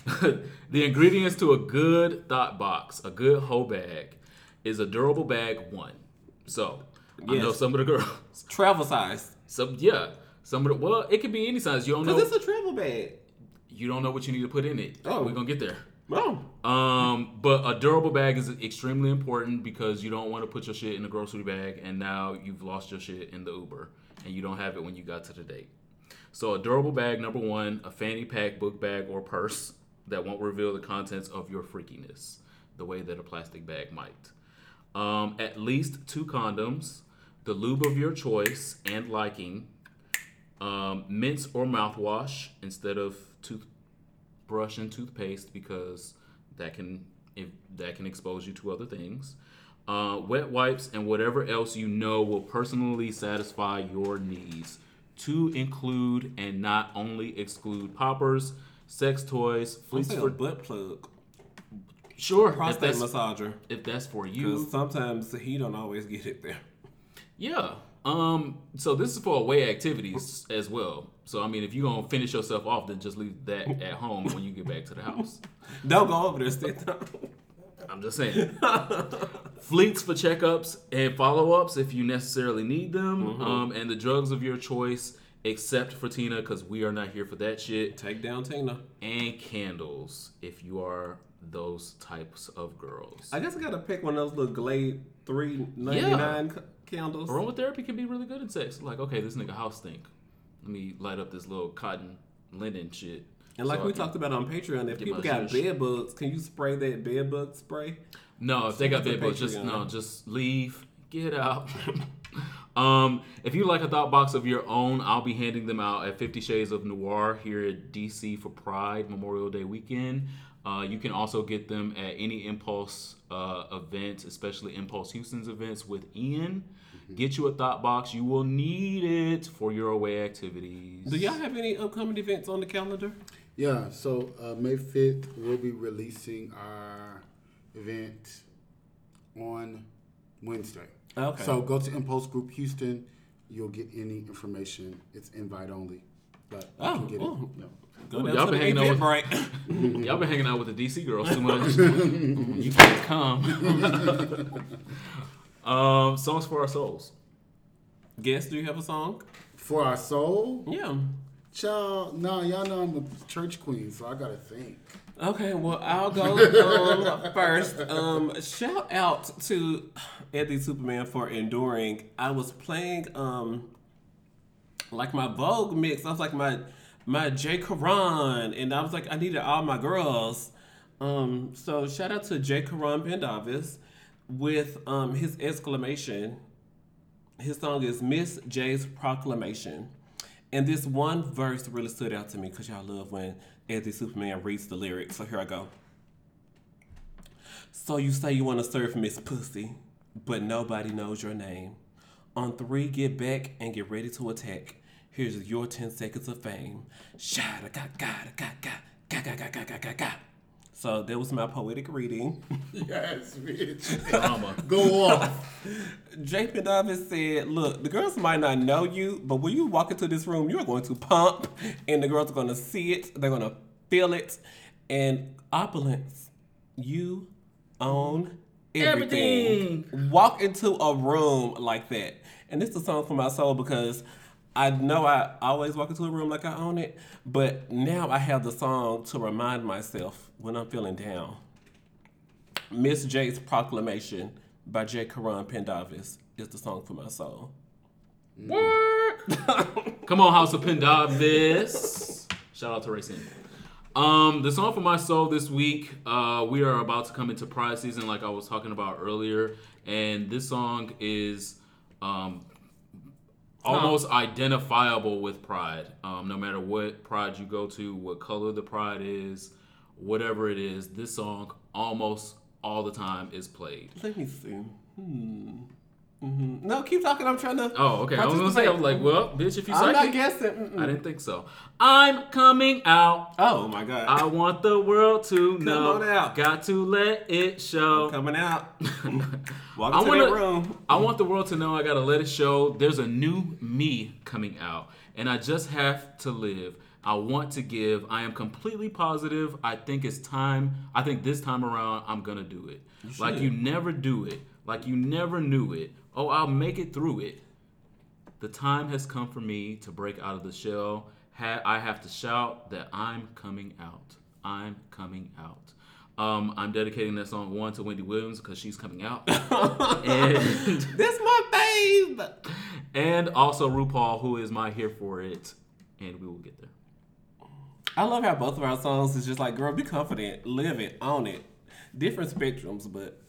S1: the ingredients to a good thought box, a good hoe bag, is a durable bag one. So I know some of the girls.
S2: Travel size.
S1: Some yeah. Some of the well, it could be any size. You don't know.
S2: Cause it's a travel bag.
S1: you don't know what you need to put in it.
S2: Oh.
S1: We're gonna get there.
S2: Oh,
S1: Um, but a durable bag is extremely important because you don't want to put your shit in a grocery bag and now you've lost your shit in the Uber and you don't have it when you got to the date. So a durable bag, number one, a fanny pack, book bag, or purse that won't reveal the contents of your freakiness the way that a plastic bag might. Um, at least two condoms, the lube of your choice and liking, um, mints or mouthwash instead of toothbrush and toothpaste because that can if that can expose you to other things. Uh, wet wipes and whatever else you know will personally satisfy your needs. To include and not only exclude poppers, sex toys,
S2: saying
S1: for
S2: a butt plug.
S1: sure if
S2: Prostate
S1: that's,
S2: massager.
S1: if that's for
S2: Because
S1: you.
S2: sometimes he don't always get it there.
S1: Yeah. Um. So this is for away activities as well. So I mean, if you're gonna finish yourself off, then just leave that at home when you get back to the house.
S2: Don't go over there, sit down.
S1: I'm just saying. Fleets for checkups and follow ups if you necessarily need them. Um, and the drugs of your choice, except for Tina, because we are not here for that shit.
S2: Take down Tina.
S1: And candles if you are those types of girls.
S2: I guess I gotta pick one of those little Glade three ninety nine candles.
S1: Aromatherapy can be really good in sex. Like, okay, this nigga house stink. Let me light up this little cotton linen shit.
S2: And like
S1: So
S2: we talked about on Patreon, if people got
S1: zhuzh.
S2: bed bugs, can you spray that bed bug spray?
S1: No, if they got bed bugs, just no, just leave, get out. um, if you like a thought box of your own, I'll be handing them out at Fifty Shades of Noir here at DC for Pride Memorial Day weekend. Uh, you can also get them at any Impulse uh, event, especially Impulse Houston's events with Ian. Get you a thought box. You will need it for your away activities.
S2: Do y'all have any upcoming events on the calendar?
S3: Yeah, so uh, May 5th, we'll be releasing our event on Wednesday.
S2: Okay.
S3: So go to Impulse Group Houston. You'll get any information. It's invite only. But you
S2: Oh,
S3: can get
S2: oh.
S3: it. Yeah.
S2: Go
S1: Ooh, y'all been hanging out with-
S2: break.
S1: Y'all been hanging out with the DC girls too much. you can't come. um, songs for our souls.
S2: Guess, do you have a song?
S3: For our soul,
S2: Yeah.
S3: child, no, y'all know I'm a church queen, so I gotta think.
S2: Okay, well, I'll go um, first. Um, shout out to Eddie Superman for enduring. I was playing um, like my Vogue mix. I was like my my Jay Karan, and I was like I needed all my girls. Um, so shout out to Jay Karan Pendavis with um, his exclamation. His song is Miss Jay's Proclamation. And this one verse really stood out to me because y'all love when Eddie Superman reads the lyrics. So here I go. So you say you want to serve Miss Pussy. but nobody knows your name. On three, get back and get ready to attack. Here's your 10 seconds of fame. Shada ga ga ga ga ga ga ga ga ga ga ga. So that was my poetic reading.
S3: Yes, bitch.
S1: Drama.
S3: Go off.
S2: JP Davis said, Look, the girls might not know you, but when you walk into this room, you're going to pump, and the girls are going to see it, they're going to feel it. And opulence, you own everything. Walk into a room like that. And this is a song for my soul because I know I always walk into a room like I own it, but now I have the song to remind myself when I'm feeling down. Miss Jay's Proclamation by J. Karan Pendavis is the song for my soul.
S1: Come on, House of Pendavis. Shout out to Racing. Um, the song for my soul this week, uh, we are about to come into Pride season, like I was talking about earlier, and this song is um, almost identifiable with Pride. Um, no matter what Pride you go to, what color the Pride is, whatever it is, this song almost all the time is played.
S2: Let me see. Hmm. Hmm No, keep talking. I'm trying to.
S1: Oh, okay. I was gonna say, I was like, well, bitch, if you
S2: I'm not guessing. Mm-mm.
S1: I didn't think so. I'm coming out.
S2: Oh my god.
S1: I want the world to know.
S2: on out.
S1: Got to let it show.
S2: Coming out. Walk
S1: I wanna-
S2: room.
S1: I want the world to know I gotta let it show. There's a new me coming out, and I just have to live. I want to give. I am completely positive. I think it's time. I think this time around, I'm gonna do it. like you never do it. Like you never knew it. Oh, I'll make it through it. The time has come for me to break out of the shell. I have to shout that I'm coming out. I'm coming out. Um, I'm dedicating that song one to Wendy Williams because she's coming out, and
S2: This my babe.
S1: and also RuPaul, who is my here for it, and we will get there.
S2: I love how both of our songs is just like, girl, be confident, live it, own it. Different spectrums, but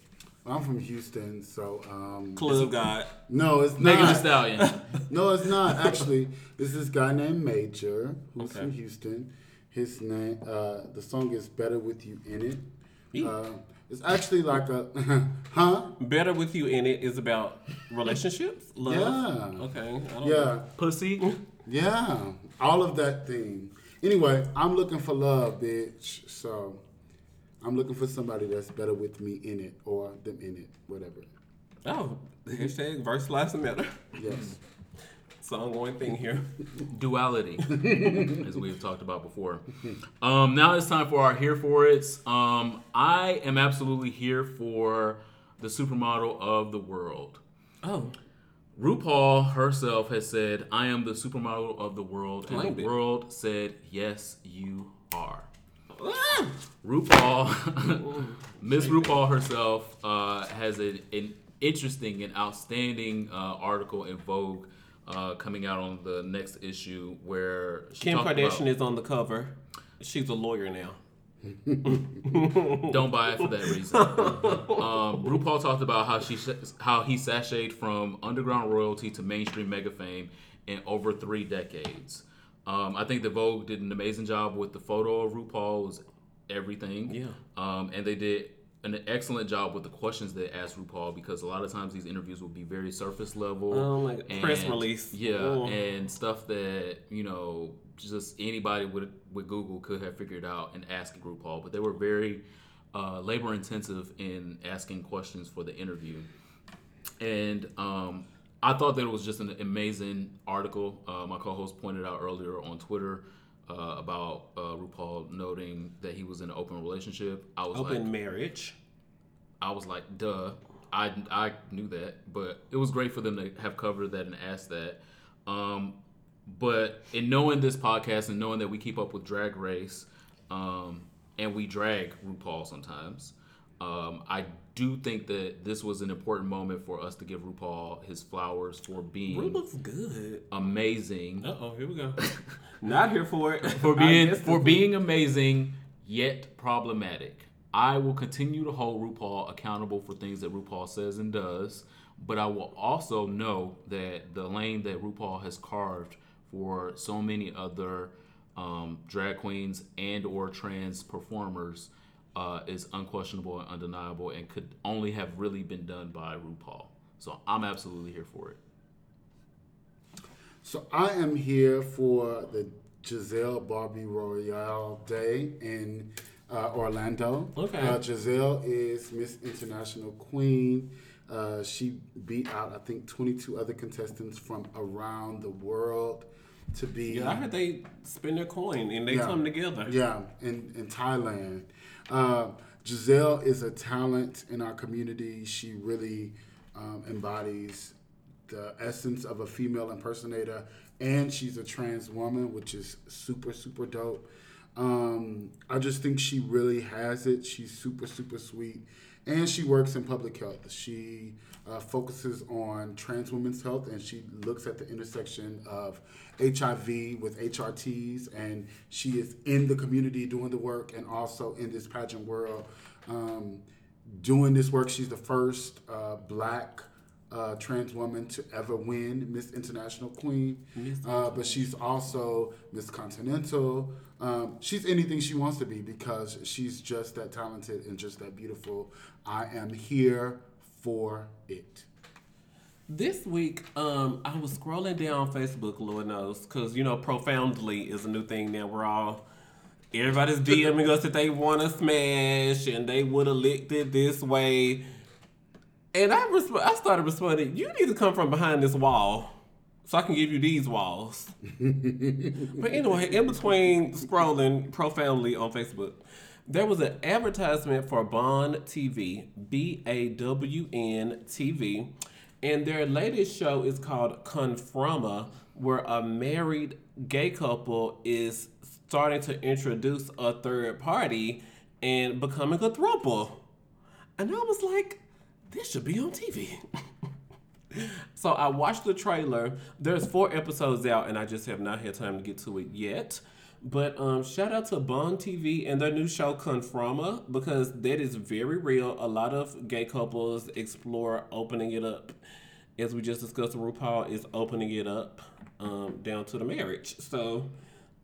S3: I'm from Houston, so um,
S2: Club God.
S3: no, it's
S1: Megan Thee
S3: not.
S1: Stallion.
S3: No, it's not. Actually, this is this guy named Major who's
S2: Okay.
S3: from Houston. His name, uh, the song is "Better with You in It." Uh, it's actually like a, huh?
S2: Better with you in it is about relationships, love.
S3: Yeah.
S2: Okay. I don't know.
S3: Yeah,
S1: Pussy.
S3: yeah, all of that thing. Anyway, I'm looking for love, bitch. So I'm looking for somebody that's better with me in it or them in it, whatever.
S2: Oh, hashtag verse lives matter.
S3: Yes.
S2: It's an ongoing thing here.
S1: duality, as we've talked about before. Um, now it's time for our here for it's. Um, I am absolutely here for the supermodel of the world.
S2: Oh,
S1: RuPaul herself has said, "I am the supermodel of the world," and
S2: Claimed
S1: the
S2: it.
S1: world said, "Yes, you are."
S2: Ah!
S1: RuPaul, Miss RuPaul herself, uh, has an, an interesting and outstanding uh, article in Vogue uh, coming out on the next issue where she
S2: Kim Kardashian
S1: about-
S2: is on the cover. She's a lawyer now.
S1: Don't buy it for that reason. um, RuPaul talked about how she how he sashayed from underground royalty to mainstream mega fame in over three decades. Um, I think the Vogue did an amazing job with the photo of RuPaul. It was everything.
S2: Yeah.
S1: Um, and they did an excellent job with the questions they asked RuPaul because a lot of times these interviews will be very surface level.
S2: Oh my God. Press release.
S1: Yeah,
S2: Oh.
S1: and stuff that you know just anybody with with Google could have figured out and asking RuPaul, but they were very uh, labor intensive in asking questions for the interview. And um, I thought that it was just an amazing article. Uh, my co-host pointed out earlier on Twitter uh, about uh, RuPaul noting that he was in an open relationship. I was
S2: Open
S1: like,
S2: marriage.
S1: I was like, duh. I, I knew that, but it was great for them to have covered that and asked that. Um, but in knowing this podcast and knowing that we keep up with Drag Race, um, and we drag RuPaul sometimes, um, I do think that this was an important moment for us to give RuPaul his flowers for
S2: Ru
S1: being
S2: looks good.
S1: amazing,
S2: Uh oh, here we go. Not here for it.
S1: for being for being amazing yet problematic. I will continue to hold RuPaul accountable for things that RuPaul says and does, but I will also know that the lane that RuPaul has carved for so many other um, drag queens and or trans performers uh, is unquestionable and undeniable, and could only have really been done by RuPaul. So I'm absolutely here for it.
S3: So I am here for the Jazzell Barbie Royale Day in uh, Orlando.
S2: Okay.
S3: Uh, Jazzell is Miss International Queen. Uh, she beat out, I think, 22 other contestants from around the world to be.
S2: Yeah, I heard they spend their coin and they
S3: Yeah.
S2: come together.
S3: Yeah, in, in Thailand. Uh, Jazzell is a talent in our community. She really um, embodies the essence of a female impersonator, and she's a trans woman, which is super, super dope. Um, I just think she really has it. She's super, super sweet. And she works in public health. She uh, focuses on trans women's health and she looks at the intersection of HIV with HRTs. And she is in the community doing the work and also in this pageant world um, doing this work. She's the first uh, black uh, trans woman to ever win Miss International Queen. Uh, but she's also Miss Continental. Um, she's anything she wants to be because she's just that talented and just that beautiful. I am here for it.
S2: This week, um, I was scrolling down Facebook, Lord knows, because you know, profoundly is a new thing now. We're all everybody's DMing us that they want to smash and they would have licked it this way. And I resp- I started responding, you need to come from behind this wall so I can give you these walls. but anyway, in between scrolling profoundly on Facebook, there was an advertisement for Bawn TV, B A W N TV, and their latest show is called Conframa, where a married gay couple is starting to introduce a third party and becoming a throuple. And I was like, this should be on TV. So I watched the trailer. There's four episodes out, and I just have not had time to get to it yet. But um, shout out to Bawn TV and their new show Conframa because that is very real. A lot of gay couples explore opening it up, as we just discussed. RuPaul is opening it up um, down to the marriage. So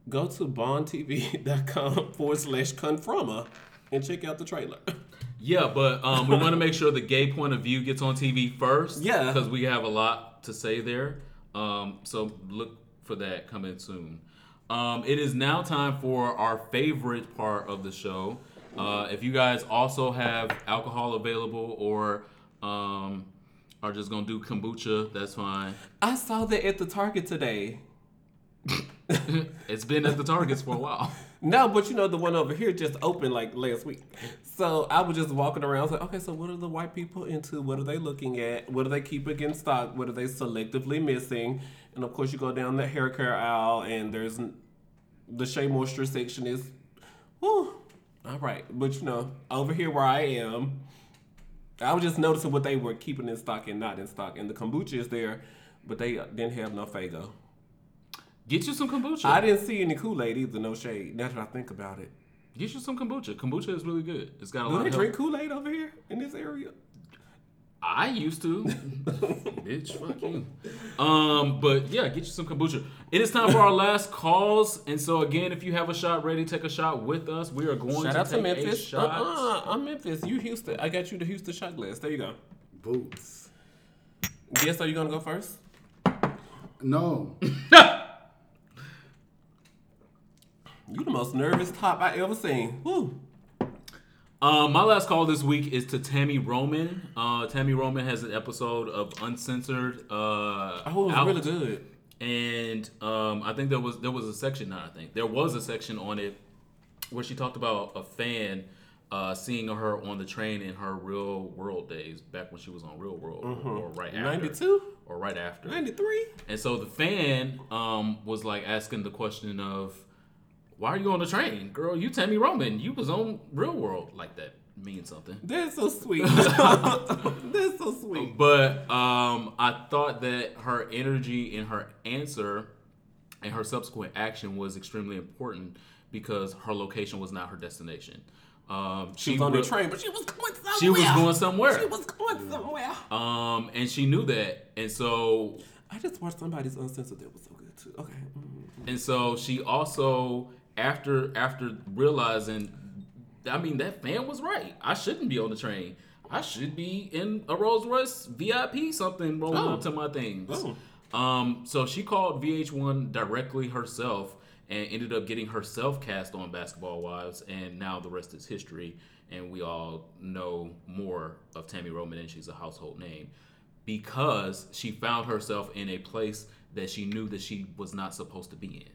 S2: go to bawntv.com forward slash Conframa and check out the trailer.
S1: Yeah, but um, we want to make sure the gay point of view gets on TV first.
S2: Yeah.
S1: Because we have a lot to say there. Um, so look for that coming soon. Um, it is now time for our favorite part of the show. Uh, if you guys also have alcohol available or um, are just going to do kombucha, that's fine.
S2: I saw that at the Target today.
S1: it's been at the Targets for a while.
S2: No, but you know the one over here just opened like last week. So I was just walking around. I was like, okay, so what are the white people into? What are they looking at? What do they keep in stock? What are they selectively missing? And of course, you go down the hair care aisle, and there's the Shea Moisture section is, whew, all right. But you know, over here where I am, I was just noticing what they were keeping in stock and not in stock. And the kombucha is there, but they didn't have no Faygo.
S1: Get you some kombucha.
S2: I didn't see any Kool Aid either. No shade. Now that I think about it.
S1: Get you some kombucha. Kombucha is really good. It's got a lot.
S2: Do they
S1: of
S2: drink. Kool Aid over here in this area?
S1: I used to. Bitch, fuck you. Um, but yeah, get you some kombucha. It is time for our last calls, and so again, if you have a shot ready, take a shot with us. We are going
S2: Shout
S1: to
S2: out
S1: take
S2: to
S1: a
S2: Memphis.
S1: shot.
S2: Uh-uh, I'm Memphis. You Houston. I got you the Houston shot glass. There you go.
S3: Boots.
S2: Guess are you gonna go first?
S3: No.
S2: You the most nervous top I ever seen. Woo.
S1: Um, my last call this week is to Tami Roman. Uh, Tami Roman has an episode of Uncensored. Uh,
S2: Oh, it was
S1: out.
S2: really good.
S1: and um, I think there was there was a section. Not I think there was a section on it where she talked about a fan uh, seeing her on the train in her real world days back when she was on Real World or right after
S2: 92?
S1: or right after.
S2: 93?
S1: And so the fan um, was like asking the question of, "Why are you on the train, girl? You Tami Roman. You was on Real World like that means something."
S2: That's so sweet. That's so sweet.
S1: But um, I thought that her energy and her answer and her subsequent action was extremely important because her location was not her destination. Um,
S2: She was on the train, but she was going somewhere.
S1: She was going somewhere.
S2: She was going somewhere.
S1: Um, and she knew that, and so
S2: I just watched somebody's uncensored. That was so good too. Okay. Mm.
S1: and so she also after after realizing I mean, that fan was right. I shouldn't be on the train. I should be in a Rolls Royce VIP something rolling
S2: Oh.
S1: up to my things.
S2: Oh.
S1: Um, so she called VH1 directly herself and ended up getting herself cast on Basketball Wives, and now the rest is history. And we all know more of Tami Roman, and she's a household name because she found herself in a place that she knew that she was not supposed to be in.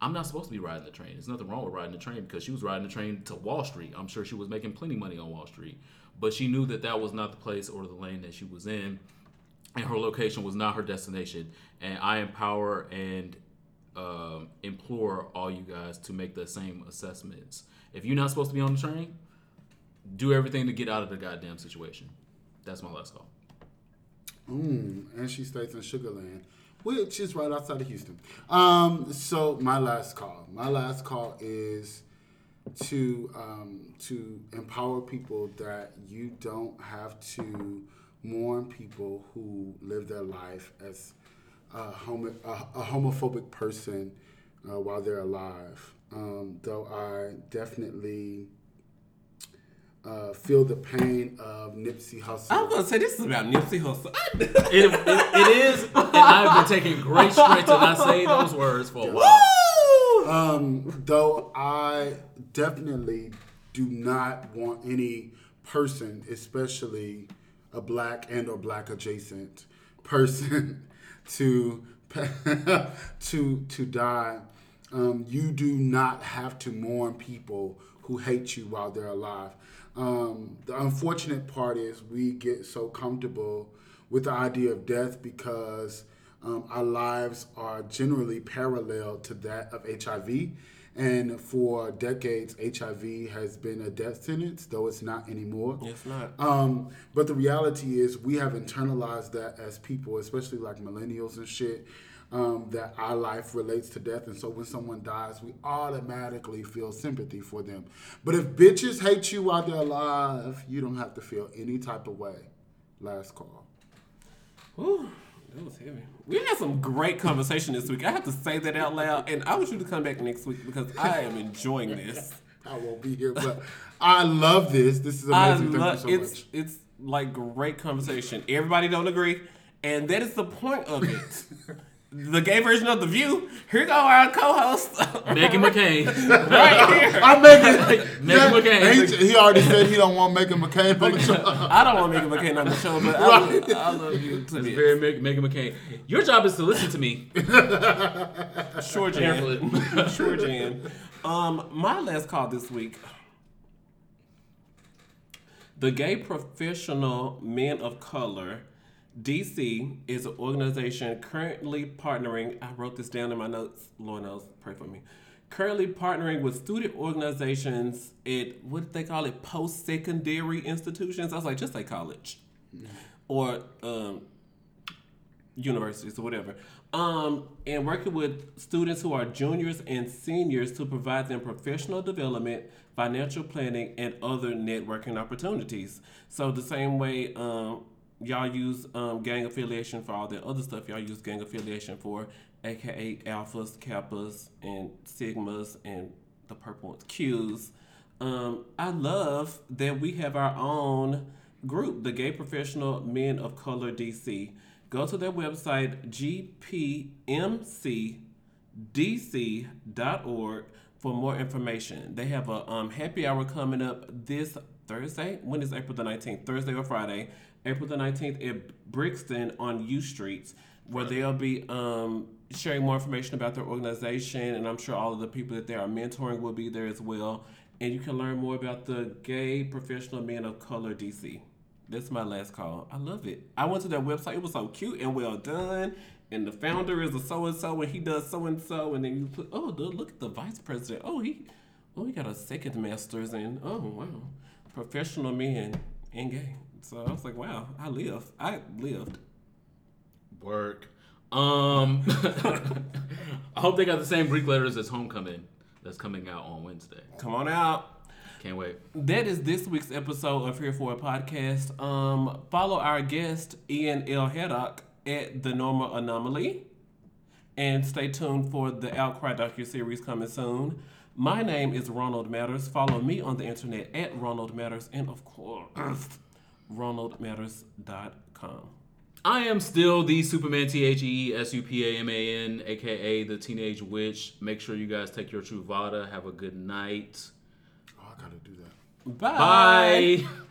S1: I'm not supposed to be riding the train. There's nothing wrong with riding the train because she was riding the train to Wall Street. I'm sure she was making plenty money on Wall Street, but she knew that that was not the place or the lane that she was in, and her location was not her destination. And I empower and um, implore all you guys to make the same assessments. If you're not supposed to be on the train, do everything to get out of the goddamn situation. That's my last call.
S3: Mm, and she stays in Sugarland, which is right outside of Houston. Um, so my last call, my last call is to um, to empower people that you don't have to mourn people who live their life as a, homo, a, a homophobic person uh, while they're alive. Um, though I definitely uh, feel the pain of Nipsey Hussle.
S2: I was gonna say this is about Nipsey Hussle.
S1: It, it, it is, and I've been taking great strength to not say those words for a while.
S3: Um, though I definitely do not want any person, especially a black and or black adjacent person, to to to die. Um, you do not have to mourn people who hate you while they're alive. Um, the unfortunate part is we get so comfortable with the idea of death because um, our lives are generally parallel to that of HIV. And for decades, HIV has been a death sentence, though it's not anymore.
S2: It's not.
S3: Um, but the reality is, we have internalized that as people, especially like millennials and shit, um, that our life relates to death. And so when someone dies, we automatically feel sympathy for them. But if bitches hate you while they're alive, you don't have to feel any type of way. Last call.
S2: Whew, that was heavy. We had some great conversation this week. I have to say that out loud, and I want you to come back next week because I am enjoying this.
S3: I won't be here, but I love this. This is amazing. You so
S2: it's
S3: much.
S2: it's like great conversation. Everybody don't agree, and that is the point of it. the gay version of the View. Here go our co-host,
S1: Meghan McCain.
S2: right here.
S3: I'm making
S1: Meghan McCain.
S3: He, he already said he don't want Meghan McCain on the show.
S2: I don't want Meghan McCain on the show, but I, love, I love you to
S1: It's
S2: bits.
S1: very Meg- Meghan McCain. Your job is to listen to me.
S2: Sure, Jan. Sure, Jan. Um, my last call this week. The Gay Professional Men of Color, DC, is an organization currently partnering. I wrote this down in my notes. Lord knows, pray for me. Currently partnering with student organizations at what did they call it? Post secondary institutions. I was like, just say college, or um, universities or whatever. Um, and working with students who are juniors and seniors to provide them professional development, financial planning, and other networking opportunities. So the same way um, y'all use um, gang affiliation for all the other stuff, y'all use gang affiliation for, aka alphas, kappas, and sigmas, and the purple ones, Qs. Um, I love that we have our own group, the Gay Professional Men of Color DC. Go to their website, gpmcdc.org, for more information. They have a um, happy hour coming up this Thursday. When is April the 19th? Thursday or Friday? April the 19th at Brixton on U Streets, where they'll be um, sharing more information about their organization. And I'm sure all of the people that they are mentoring will be there as well. And you can learn more about the Gay Professional Men of Color DC. That's my last call. I love it. I went to their website. It was so cute and well done. And the founder is a so and so, and he does so and so. And then you put, oh, look at the vice president. Oh, he, oh, he got a second master's in. Oh, wow, professional men and gay. So I was like, wow, I live. I lived.
S1: Work. Um, I hope they got the same Greek letters as Homecoming that's coming out on Wednesday.
S2: Come on out.
S1: Can't wait.
S2: That is this week's episode of Here for a Podcast. Um, follow our guest Ian L. Haddock at the Normal Anomaly, and stay tuned for the Outcry docu series coming soon. My name is Ronald Matters. Follow me on the internet at Ronald Matters and, of course, RonaldMatters.com.
S1: I am still the Superman T H E S U P A M A N, aka the Teenage Witch. Make sure you guys take your Truvada. Have a good night.
S3: Oh, I gotta do that.
S2: Bye.
S1: Bye.